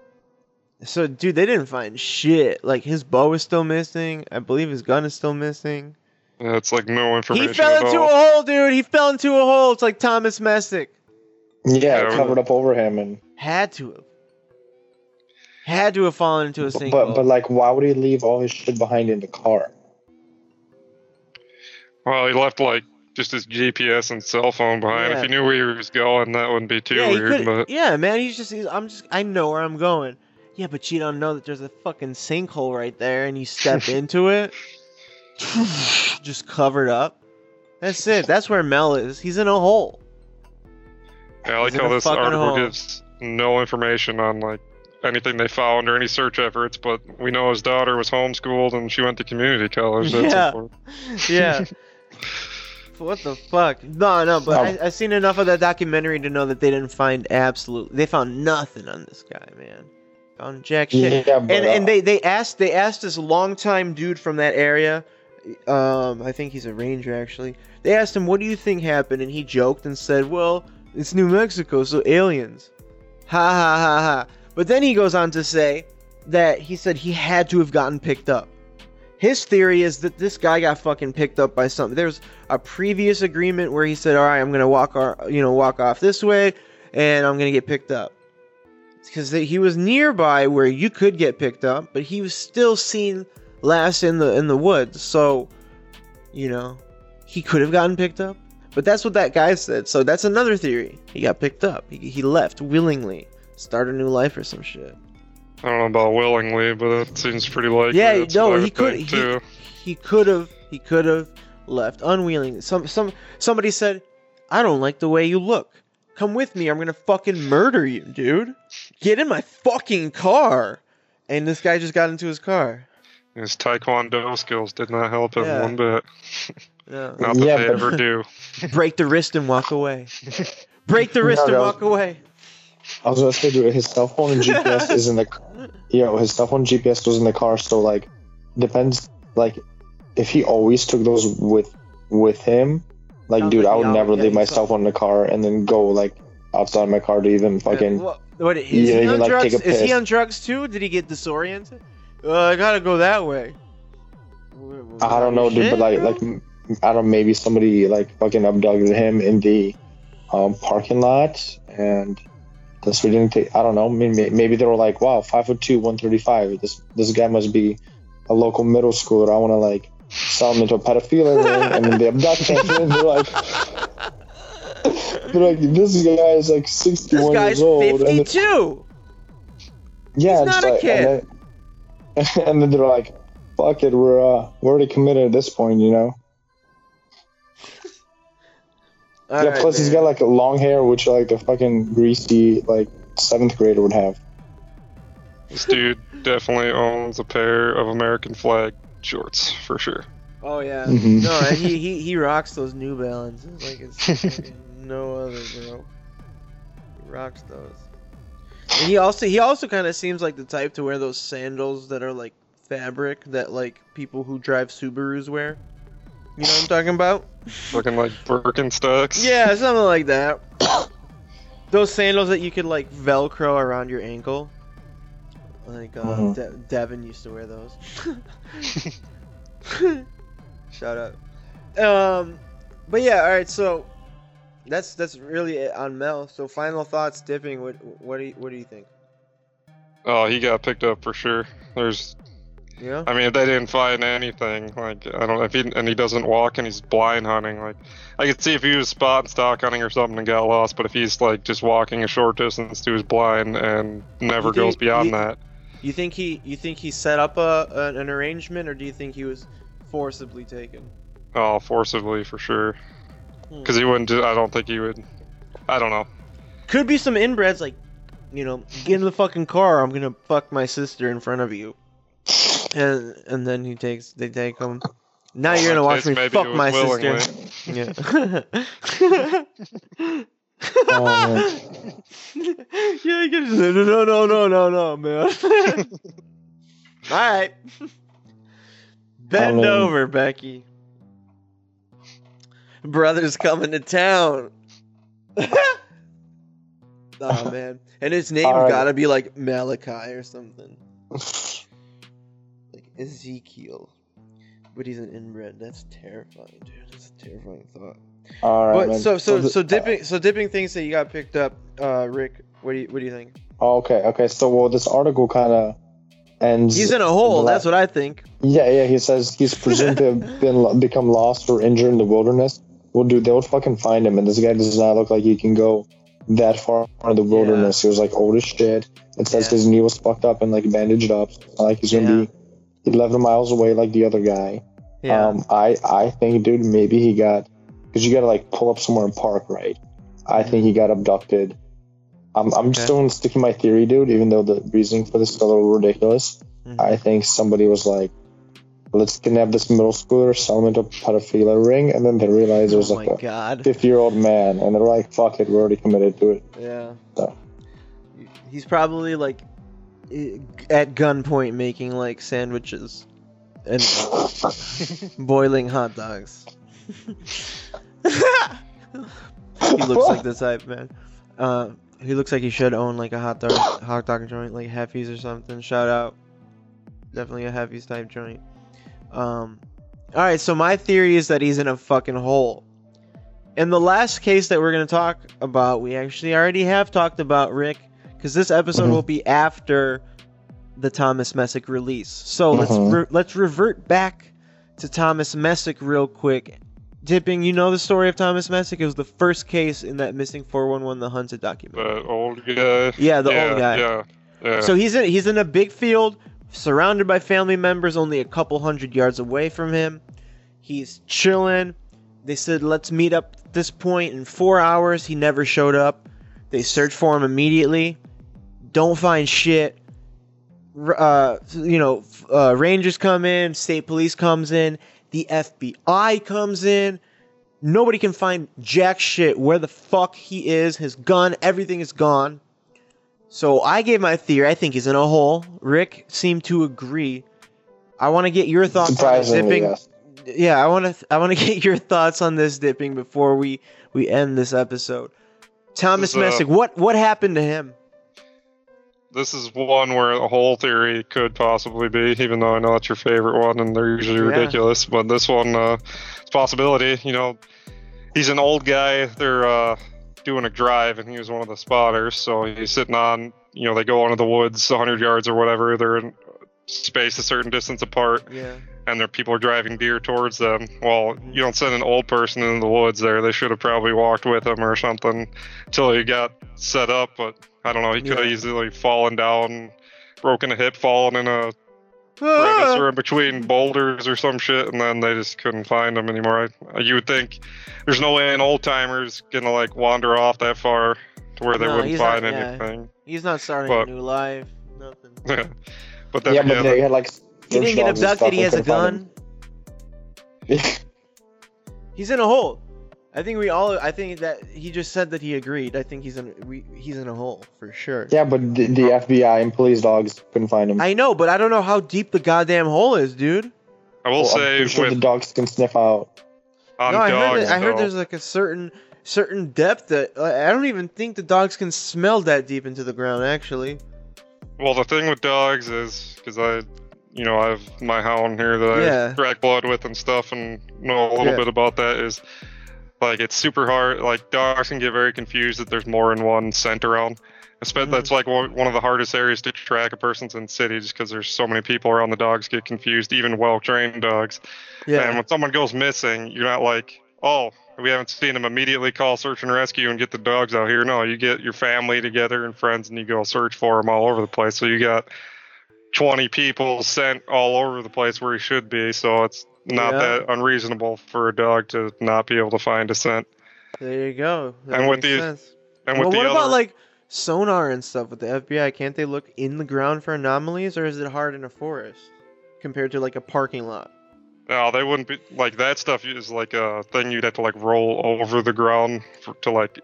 so dude, they didn't find shit. Like his bow is still missing. I believe his gun is still missing. Yeah, it's like no information He fell at into all. a hole, dude. He fell into a hole. It's like Thomas Messick. Yeah, Yeah, it covered up over him, and Had to have. Had to have fallen into a but sinkhole. but like, why would he leave all his shit behind in the car? Well, he left like just his GPS and cell phone behind. Yeah. If he knew where he was going, that wouldn't be too yeah, he weird. could- But yeah, man, he's just, he's, I'm just, I know where I'm going. Yeah, but you don't know that there's a fucking sinkhole right there, and you step [laughs] into it, just covered up. That's it. That's where Mel is. He's in a hole. yeah, I like how this article hole. gives no information on like anything they found or any search efforts. But we know his daughter was homeschooled and she went to community college. That's Yeah. [laughs] Yeah. what the fuck? No, no, but Um, I, I've seen enough of that documentary to know that they didn't find absolute. They found nothing on this guy, man. Found jack shit. Yeah, but, and and uh, they they asked they asked this longtime dude from that area um i think he's a ranger actually they asked him what do you think happened and he joked and said well it's new mexico so aliens ha ha ha ha but then he goes on to say that he said he had to have gotten picked up his theory is that this guy got fucking picked up by something there's a previous agreement where he said all right i'm gonna walk our, you know walk off this way and i'm gonna get picked up because he was nearby where you could get picked up, but he was still seen last in the in the woods. So, you know, he could have gotten picked up. But that's what that guy said. So that's another theory. He got picked up. He, he left willingly, start a new life or some shit. I don't know about willingly, but it seems pretty likely. Yeah, that's no, he could. He, he could have. He could have left unwillingly. Some some somebody said, "I don't like the way you look. Come with me. I'm gonna fucking murder you, dude. Get in my fucking car." And this guy just got into his car. His taekwondo skills did not help him Yeah. one bit. No. [laughs] Not that Yeah, they but- ever do. [laughs] Break the wrist and walk away. [laughs] Break the wrist No, and no. walk away. I was gonna say, dude, his cell phone and GPS [laughs] is in the, yo, his cell phone and GPS was in the car. So like, depends. Like, if he always took those with with him, like, Sounds dude, like I would never leave my cell phone in the car and then go like outside my car to even fucking. What, what is Yeah, he on drugs? Is he on drugs too? Did he get disoriented? Uh, I gotta go that way. I don't know, dude, but like, like, I don't. Maybe somebody like fucking abducted him in the um, parking lot, and this didn't take. I don't know. Maybe, maybe they were like, "Wow, five foot two, one thirty five. This this guy must be a local middle schooler. I want to like sell him into a pedophilia ring." And then they abduct him, and [laughs] they're like, "They're like, this guy is like sixty one years old." Then- 52. yeah, He's it's not a like, kid. And then, [laughs] and then they're like, "Fuck it, we're uh, we're already committed at this point, you know." All yeah, right, plus he's got like a long hair, which like a fucking greasy like seventh grader would have. This dude definitely owns a pair of American flag shorts for sure. Oh yeah. Mhm. No, and he, he he rocks those New Balances like it's fucking [laughs] no other, bro. He rocks those. And he also he also kind of seems like the type to wear those sandals that are like fabric that like people who drive Subarus wear. You know what I'm talking about? Looking like Birkenstocks. Yeah, something like that. [coughs] Those sandals that you could like Velcro around your ankle. Like uh, Mhm. De- Devin used to wear those. [laughs] Shut up. Um, but yeah, all right. So that's that's really it on Mel. So final thoughts, dipping. What what do you, what do you think? Oh, he got picked up for sure. There's, Yeah. I mean, if they didn't find anything, like I don't know if he and he doesn't walk and he's blind hunting. Like I could see if he was spot and stock hunting or something and got lost, but if he's like just walking a short distance to his blind and never think- goes beyond you- that. You think he you think he set up a an, an arrangement or do you think he was forcibly taken? Oh, forcibly for sure. Hmm. Because he wouldn't. Do, I don't think he would. I don't know. Could be some inbreds like, you know, get in the fucking car. I'm gonna fuck my sister in front of you, and and then he takes they take him. Now Well, you're gonna watch me fuck my willingly. sister. Yeah. Oh, [laughs] man. [laughs] yeah, he gets no no no no no no man. [laughs] All right. Bend mean- over, Becky. Brother's coming to town. oh man, and his name All right. gotta be like Malachi or something, like Ezekiel. But he's an inbred. That's terrifying, dude. That's a terrifying thought. All right, but man. so so so dipping so dipping things that you got picked up, uh, Rick. What do you what do you think? Oh, okay, okay. So well, this article kind of ends. He's in a hole. la- That's what I think. Yeah, yeah. He says he's presumed to [laughs] have been become lost or injured in the wilderness. Well, dude, they would fucking find him, and this guy does not look like he can go that far into the wilderness. He was like old as shit. It says Yeah. his knee was fucked up and like bandaged up. So it's not like he's gonna be 11 miles away like the other guy. Yeah. Um, I I think, dude, maybe he got because you gotta like pull up somewhere and park, right? I think he got abducted. I'm I'm Okay. still sticking my theory, dude. Even though the reasoning for this is a little ridiculous, Mhm. I think somebody was like, "Let's kidnap this middle schooler, sell him into a pedophilia ring," and then they realized it was oh like a 50 year old man, and they're like, "Fuck it, we're already committed to it." Yeah. So. He's probably like at gunpoint making like sandwiches and [laughs] boiling hot dogs. he looks like the type, man. Uh, he looks like he should own like a hot dog hot dog joint, like Heffies or something. Shout out, definitely a Heffies type joint. Um, all right, so my theory is that he's in a fucking hole. In the last case that we're gonna talk about, we actually already have talked about Rick, because this episode Mhm. will be after the Thomas Messick release. So let's Mhm. re- let's revert back to Thomas Messick real quick. Dipping, you know the story of Thomas Messick. It was the first case in that missing 411 the Hunted document. The old guy. Yeah, the yeah, old guy. Yeah. Yeah. So he's in he's in a big field, surrounded by family members, only a couple hundred yards away from him. He's chilling. They said let's meet up at this point in four hours. He never showed up. They search for him immediately. Don't find shit. Uh, you know, uh, Rangers come in, state police comes in, the FBI comes in. Nobody can find jack shit where the fuck he is. His gun, everything is gone. So I gave my theory. I think he's in a hole. Rick seemed to agree. I want to get your thoughts on dipping. yes. Yeah, I want to. I want to [laughs] get your thoughts on this dipping before we we end this episode. Thomas uh, Messick, what what happened to him? This is one where a whole theory could possibly be, even though I know it's your favorite one and they're usually Yeah. ridiculous. But this one, uh, it's a possibility. You know, he's an old guy. They're uh, doing a drive, and he was one of the spotters. So he's sitting on, you know, they go into the woods 100 yards or whatever. They're in space a certain distance apart, Yeah, and their people are driving deer towards them. Well, you don't send an old person into the woods there. They should have probably walked with him or something until he got set up. But I don't know. He could have Yeah. easily fallen down, broken a hip, fallen in a crevice Ah! or in between boulders or some shit, and then they just couldn't find him anymore. I, you would think there's no way an old timer's gonna like wander off that far to where they No, wouldn't he's not- find yeah. anything. he's not starting But- a new life. Nothing. [laughs] but then Yeah, again, but they had like. He didn't get search dogs and abducted. He has a gun. [laughs] He's in a hole. I think we all. I think that he just said that he agreed. I think he's in. We, he's in a hole for sure. yeah, but the, the FBI and police dogs couldn't find him. I know, but I don't know how deep the goddamn hole is, dude. I will Well, I'm say pretty sure with the dogs can sniff out. no, I heard. That, I heard there's like a certain certain depth that I don't even think the dogs can smell that deep into the ground. Actually, Well, the thing with dogs is because I, you know, I have my hound here that Yeah. I drag blood with and stuff, and know a little Yeah. bit about that. Is like it's super hard. Like dogs can get very confused that there's more than one scent around, Espe- Mhm. That's like one of the hardest areas to track a person's in city, just because there's so many people around. The dogs get confused, even well-trained dogs. Yeah. And when someone goes missing, you're not like, oh, we haven't seen them Immediately call search and rescue and get the dogs out here. No, you get your family together and friends, and you go search for them all over the place. So you got 20 people sent all over the place where he should be. So it's not Yeah. that unreasonable for a dog to not be able to find a scent. There you go. That And with makes the- sense. And well, with what the about like sonar and stuff with the FBI? Can't they look in the ground for anomalies, or is it hard in a forest compared to like a parking lot? no, they wouldn't be like that stuff is like a thing you'd have to like roll over the ground for, to like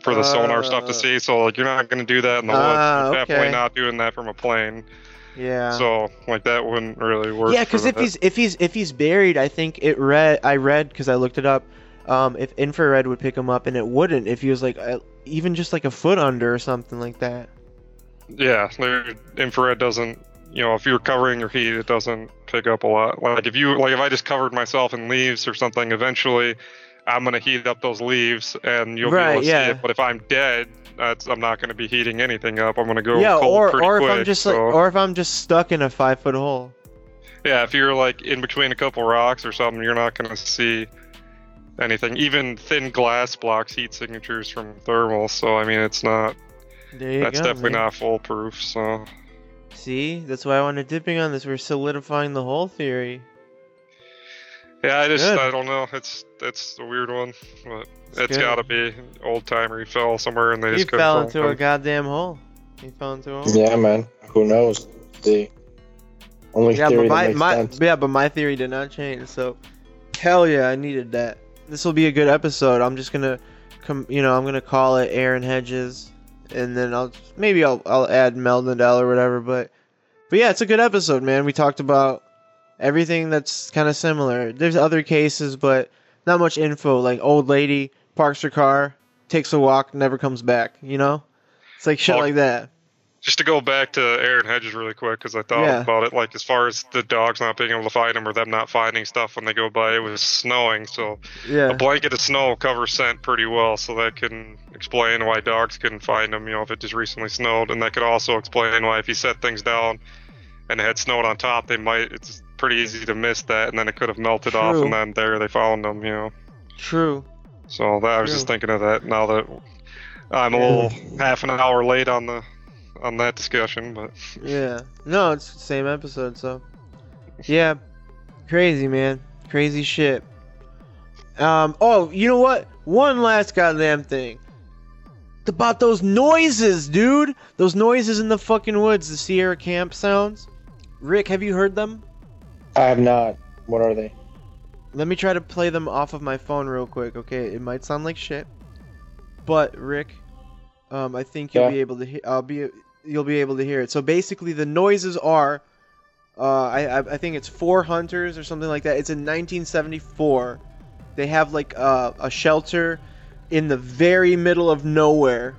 for the sonar stuff Uh. to see. So like you're not gonna do that in the woods. You're definitely not doing that from a plane. Yeah. So like that wouldn't really work. yeah, because if he's if he's if he's buried, I think it read I read because I looked it up. Um, if infrared would pick him up, and it wouldn't if he was like uh, even just like a foot under or something like that. Yeah, infrared doesn't. You know, if you're covering your heat, it doesn't pick up a lot. Like if you like, if I just covered myself in leaves or something, eventually, I'm gonna heat up those leaves, and you'll be able to yeah. see it. But if I'm dead, that's I'm not gonna be heating anything up. I'm gonna go yeah, cold or pretty or if quick. I'm just like, or if I'm just stuck in a five foot hole. yeah, if you're like in between a couple rocks or something, you're not gonna see anything. Even thin glass blocks heat signatures from thermal. So I mean, it's not. There you That's go. definitely man. not foolproof. So. See, that's why I wanted dipping on this. We're solidifying the whole theory. Yeah, I just Good. I don't know. It's it's a weird one, but It's it's good. got to be old timer. He fell somewhere and they He just fell find into a goddamn hole. He fell into a hole. Yeah, man. Who knows? The only Yeah, theory but my, that makes my sense. yeah, but my theory did not change. So, hell yeah, I needed that. This will be a good episode. I'm just gonna come, you know, I'm gonna call it Aaron Hedges, and then I'll maybe I'll I'll add Meldendell or whatever. But but yeah, it's a good episode, man. We talked about everything that's kind of similar. There's other cases, but not much info. Like old lady parks her car, takes a walk, never comes back. You know, it's like shit Oh, like that. Just to go back to Aaron Hedges really quick, because I thought Yeah. about it. Like as far as the dogs not being able to find him or them not finding stuff when they go by, it was snowing, so Yeah. a blanket of snow covers scent pretty well. So that can explain why dogs couldn't find him. You know, if it just recently snowed, and that could also explain why if you set things down and it had snowed on top, they might. It's pretty easy to miss that, and then it could have melted off, and then there they found them. You know. True. So that I was just thinking of that now that I'm a little half an hour late on the on that discussion, but [laughs] Yeah. No, it's the same episode, so. Yeah. Crazy, man. Crazy shit. Um, oh, you know what? One last goddamn thing. About those noises, dude! Those noises in the fucking woods, the Sierra camp sounds. Rick, have you heard them? I have not. What are they? Let me try to play them off of my phone real quick, okay? It might sound like shit. But, Rick, um, I think you'll Yeah. be able to hear. I'll be. You'll be able to hear it. So basically, the noises are. Uh, I, I think it's four hunters or something like that. It's in 1974. They have like uh, a shelter in the very middle of nowhere.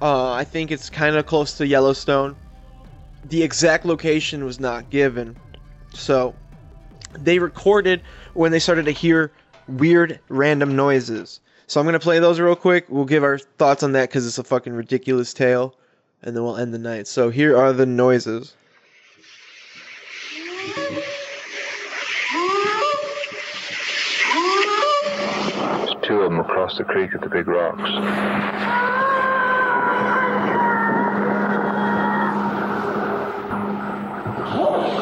Uh, I think it's kind of close to Yellowstone. The exact location was not given, so they recorded when they started to hear weird random noises. So I'm gonna play those real quick. We'll give our thoughts on that because it's a fucking ridiculous tale, and then we'll end the night. So here are the noises. There's two of them across the creek at the big rocks.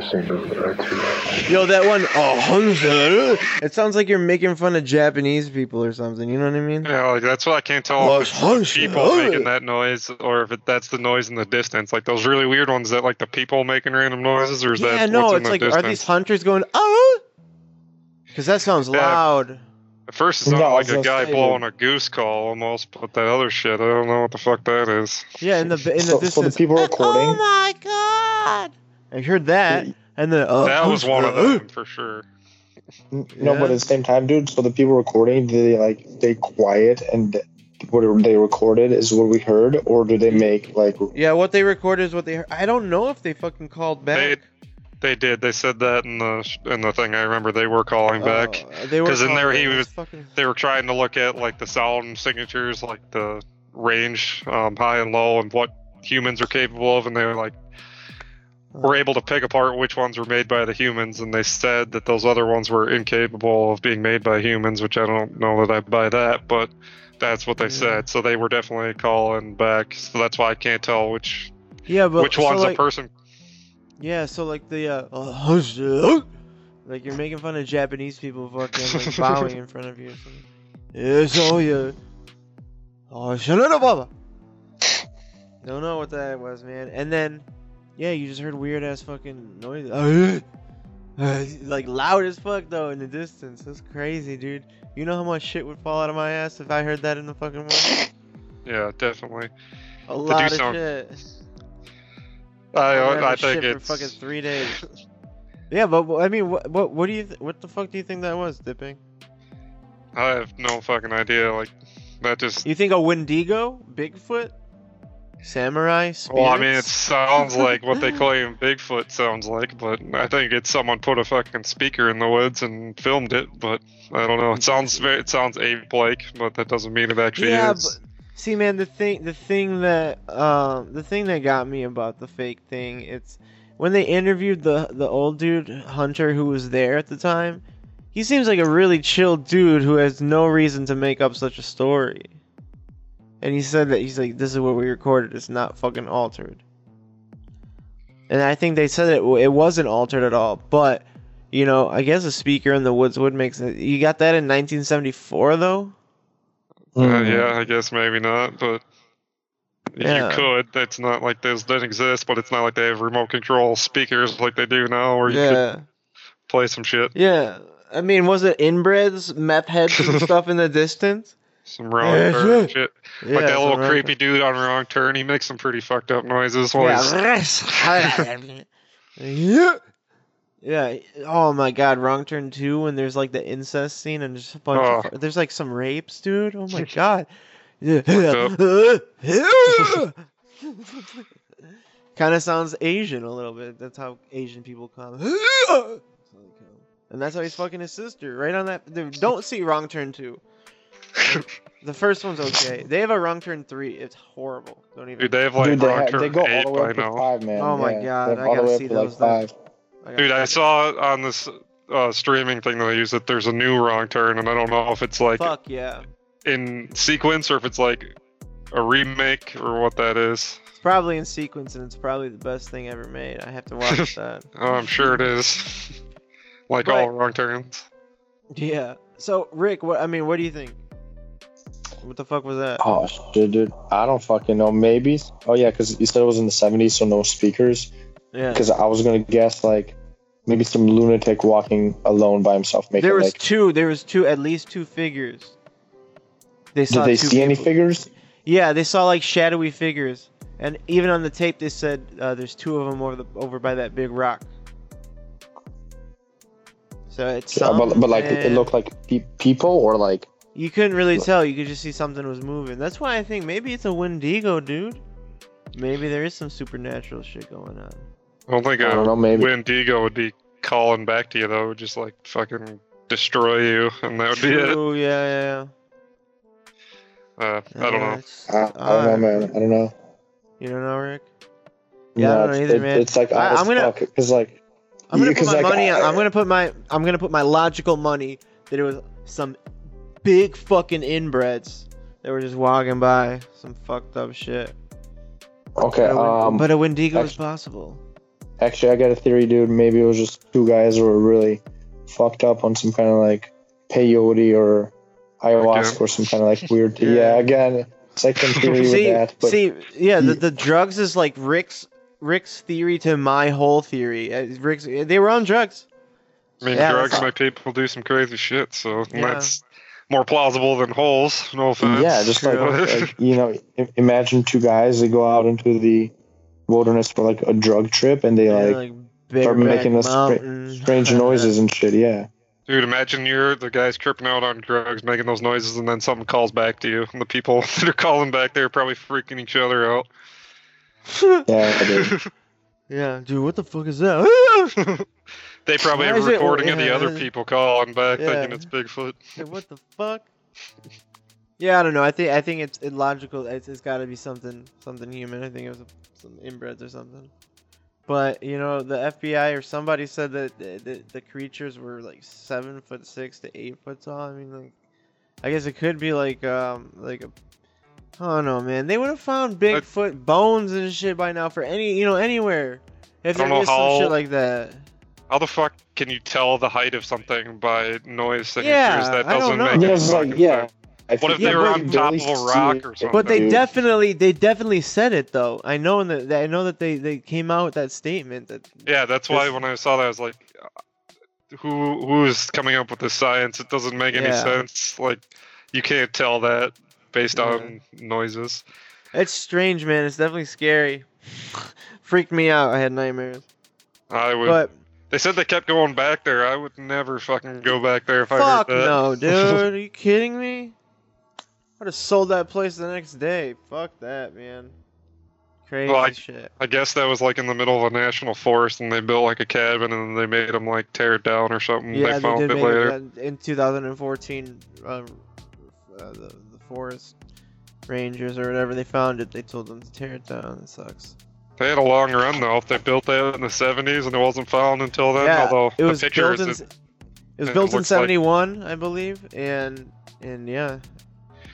there, just seen them right through. Yo, that one, oh, Hunza. It sounds like you're making fun of Japanese people or something. You know what I mean? yeah, like that's why I can't tell Oh, if it's people making that noise or if it, that's the noise in the distance. Like those really weird ones that like the people making random noises, or is Yeah, that no, what's it's the like, distance? are these hunters going, oh? Because that sounds Yeah. loud. At first, it No, sounded I like a guy say, blowing a goose call almost, but that other shit, I don't know what the fuck that is. Yeah, in the in the So- so the distance. people oh recording- Oh my god! I heard that, and then uh, that was one of them for sure. No, Yeah. but at the same time, dude. So the people recording, do they like stay quiet and what they recorded is what we heard, or do they make like? Yeah, what they recorded is what they heard. I don't know if they fucking called back. they did. They said that in the in the thing. I remember they were calling back. Uh, they were 'Cause in there he back. was- fucking. They were trying to look at like the sound signatures, like the range, um, high and low, and what humans are capable of, and they were like were able to pick apart which ones were made by the humans, and they said that those other ones were incapable of being made by humans, which I don't know that I buy that, but that's what they Yeah. said. So they were definitely calling back. So that's why I can't tell which Yeah, but which so, one's like, a person. Yeah, so like the uh, [laughs] like you're making fun of Japanese people fucking like [laughs] bowing in front of you. Yeah, so yeah. Oh, shalala baba. Don't know what that was, man. And then, yeah, you just heard weird ass fucking noise, [laughs] like loud as fuck though in the distance. That's crazy, dude. You know how much shit would fall out of my ass if I heard that in the fucking morning? [laughs] Yeah, definitely. A lot of sound- shit. I I'd I think shit it's for fucking three days. [laughs] Yeah, but but, I mean, what what what do you th- what the fuck do you think that was, dipping? I have no fucking idea. Like that just. You think a Wendigo, Bigfoot, samurai? Spirits? Well, I mean, it sounds [laughs] like what they claim Bigfoot sounds like, but I think it's someone put a fucking speaker in the woods and filmed it. But I don't know. It sounds very, it sounds ape-like, but that doesn't mean it actually yeah, is. but see, man, the thing the thing that um the thing that got me about the fake thing, it's when they interviewed the the old dude Hunter who was there at the time. He seems like a really chill dude who has no reason to make up such a story. And he said that he's like, this is what we recorded. It's not fucking altered. And I think they said it it wasn't altered at all. But you know, I guess a speaker in the woods would make sense. You got that in 1974 though. Uh, Mm. yeah, I guess maybe not, but Yeah. you could. That's not like those didn't exist, but it's not like they have remote control speakers like they do now, where you could play some shit, yeah. I mean, was it inbreds, meth heads, and [laughs] stuff in the distance? Some wrong Yeah, turn shit. shit. Yeah, like that little creepy dude on wrong turn. He makes some pretty fucked up noises. Yeah. [laughs] yeah. Yeah. Oh my God, wrong turn two when there's like the incest scene and just a bunch Oh. of there's like some rapes, dude. Oh my [laughs] God. [laughs] Kind of sounds Asian a little bit. That's how Asian people come. And that's how he's fucking his sister, right on that. Dude, don't see Wrong Turn 2. [laughs] The first one's okay. They have a Wrong Turn 3. It's horrible. Don't even. Dude, they have like Dude, they, wrong have, turn they go all eight the way by up to now. five, man. Oh my yeah. God, I gotta see up to like those five. I got- Dude, I saw on this uh, streaming thing that I use that there's a new wrong turn, and I don't know if it's like Fuck yeah. in sequence or if it's like a remake or what that is. It's probably in sequence and it's probably the best thing ever made. I have to watch [laughs] that. Oh, I'm sure it is. [laughs] like But- all wrong turns. Yeah. So Rick, what I mean, what do you think? What the fuck was that? Oh shit, dude. I don't fucking know. Maybe. Oh yeah, because you said it was in the '70s, so no speakers. Yeah. Because I was gonna guess like maybe some lunatic walking alone by himself, making There was like. two. There was two. At least two figures. They saw Did they see any figures? Yeah, they saw like shadowy figures, and even on the tape they said uh, there's two of them over the over by that big rock. So it's Yeah, but, but like it looked like pe- people or like. You couldn't really tell. You could just see something was moving. That's why I think maybe it's a Wendigo, dude. Maybe there is some supernatural shit going on. I don't think I a don't know. Maybe. Wendigo would be calling back to you though. It would just like fucking destroy you, and that would be it. Oh yeah, yeah. Uh, yeah. I don't know. it's- I, I don't know, man. I don't know. You don't know, Rick? Yeah, I don't know it's, either, it- man. It's like I, I'm gonna- fuck, Because like. I'm gonna Yeah, put 'cause, my like, money. I- I'm gonna put my. I'm gonna put my logical money that it was some big fucking inbreds that were just walking by. Some fucked up shit. Okay. But a, Wen- Um. but a Wendigo is possible. Actually, I got a theory, dude. Maybe it was just two guys who were really fucked up on some kind of like peyote or ayahuasca Again? or some kind of like weird. [laughs] Yeah. yeah. again, second theory with [laughs] that. But see, yeah, the, the drugs is like Rick's Rick's theory to my whole theory. Uh, Rick's they were on drugs. I mean, Yeah, drugs that's- make people do some crazy shit, so Yeah. that's more plausible than holes. No offense. Yeah, just like, [laughs] like you know, imagine two guys they go out into the wilderness for like a drug trip and they Yeah, like, like start making Red the stra- strange [laughs] noises and shit. Yeah. Dude, imagine you're the guys tripping out on drugs, making those noises, and then something calls back to you, and the people [laughs] that are calling back, they're probably freaking each other out. Yeah, dude. yeah, dude, what the fuck is that? They probably Why have is a it- recording of the other people calling back, Yeah. thinking it's Bigfoot. [laughs] Like, what the fuck? Yeah, I don't know. I think I think it's illogical. It's, it's got to be something something human. I think it was some inbreds or something. But you know, the FBI or somebody said that the, the, the creatures were like seven foot six to eight foot tall. I mean, like, I guess it could be like um like a. I don't know, man. They would have found Bigfoot bones and shit by now for any you know anywhere. If I there don't know is some shit like that. How the fuck can you tell the height of something by noise signatures? Yeah, that I don't doesn't know. make Yeah, any it's like fucking yeah. sense. What if think they Yeah, were on top of a rock it, or something? But they definitely they definitely said it though. I know that- I know that they they came out with that statement that Yeah, that's why when I saw that, I was like, who who is coming up with this science? It doesn't make any Yeah. sense. Like, you can't tell that based Yeah. on noises. it's strange, man. It's definitely scary. [laughs] Freaked me out. I had nightmares. I would. But They said they kept going back there. I would never fucking go back there if fuck I heard that. no, [laughs] dude. Are you kidding me? I'd have sold that place the next day. Fuck that, man. Crazy Well, I- shit. I guess that was like in the middle of a national forest, and they built like a cabin, and they made them like tear it down or something. Yeah, they they, found did it later. it in 2014. Um, uh, the, the forest rangers or whatever they found it. They told them to tear it down. It sucks. They had a long run though. If they built that in the 70s and it wasn't found until then, yeah, although it was the pictures, built in. it- It was built in looks like- '71, I believe, and and yeah.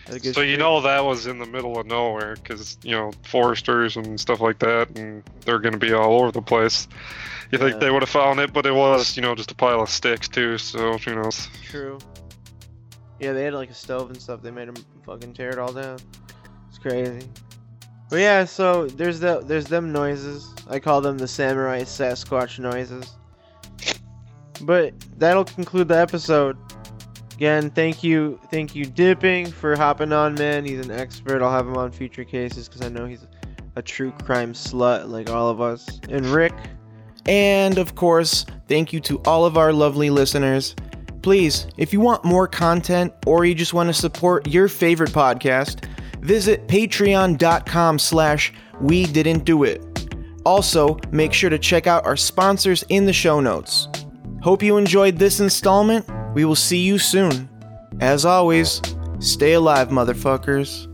had a good so you know that was in the middle of nowhere because you know foresters and stuff like that, and they're going to be all over the place. You think they would have found it, but it was you know just a pile of sticks too. So who knows? True. Yeah, they had like a stove and stuff. They made them fucking tear it all down. It's crazy. But yeah, so there's the there's them noises. I call them the samurai Sasquatch noises. But that'll conclude the episode. Again, thank you, thank you, Dipping, for hopping on, man. He's an expert. I'll have him on future cases because I know he's a true crime slut like all of us. And Rick, And of course, thank you to all of our lovely listeners. Please, if you want more content or you just want to support your favorite podcast, visit patreon.com slash we didn't do it. Also, make sure to check out our sponsors in the show notes. Hope you enjoyed this installment. We will see you soon. As always, stay alive, motherfuckers.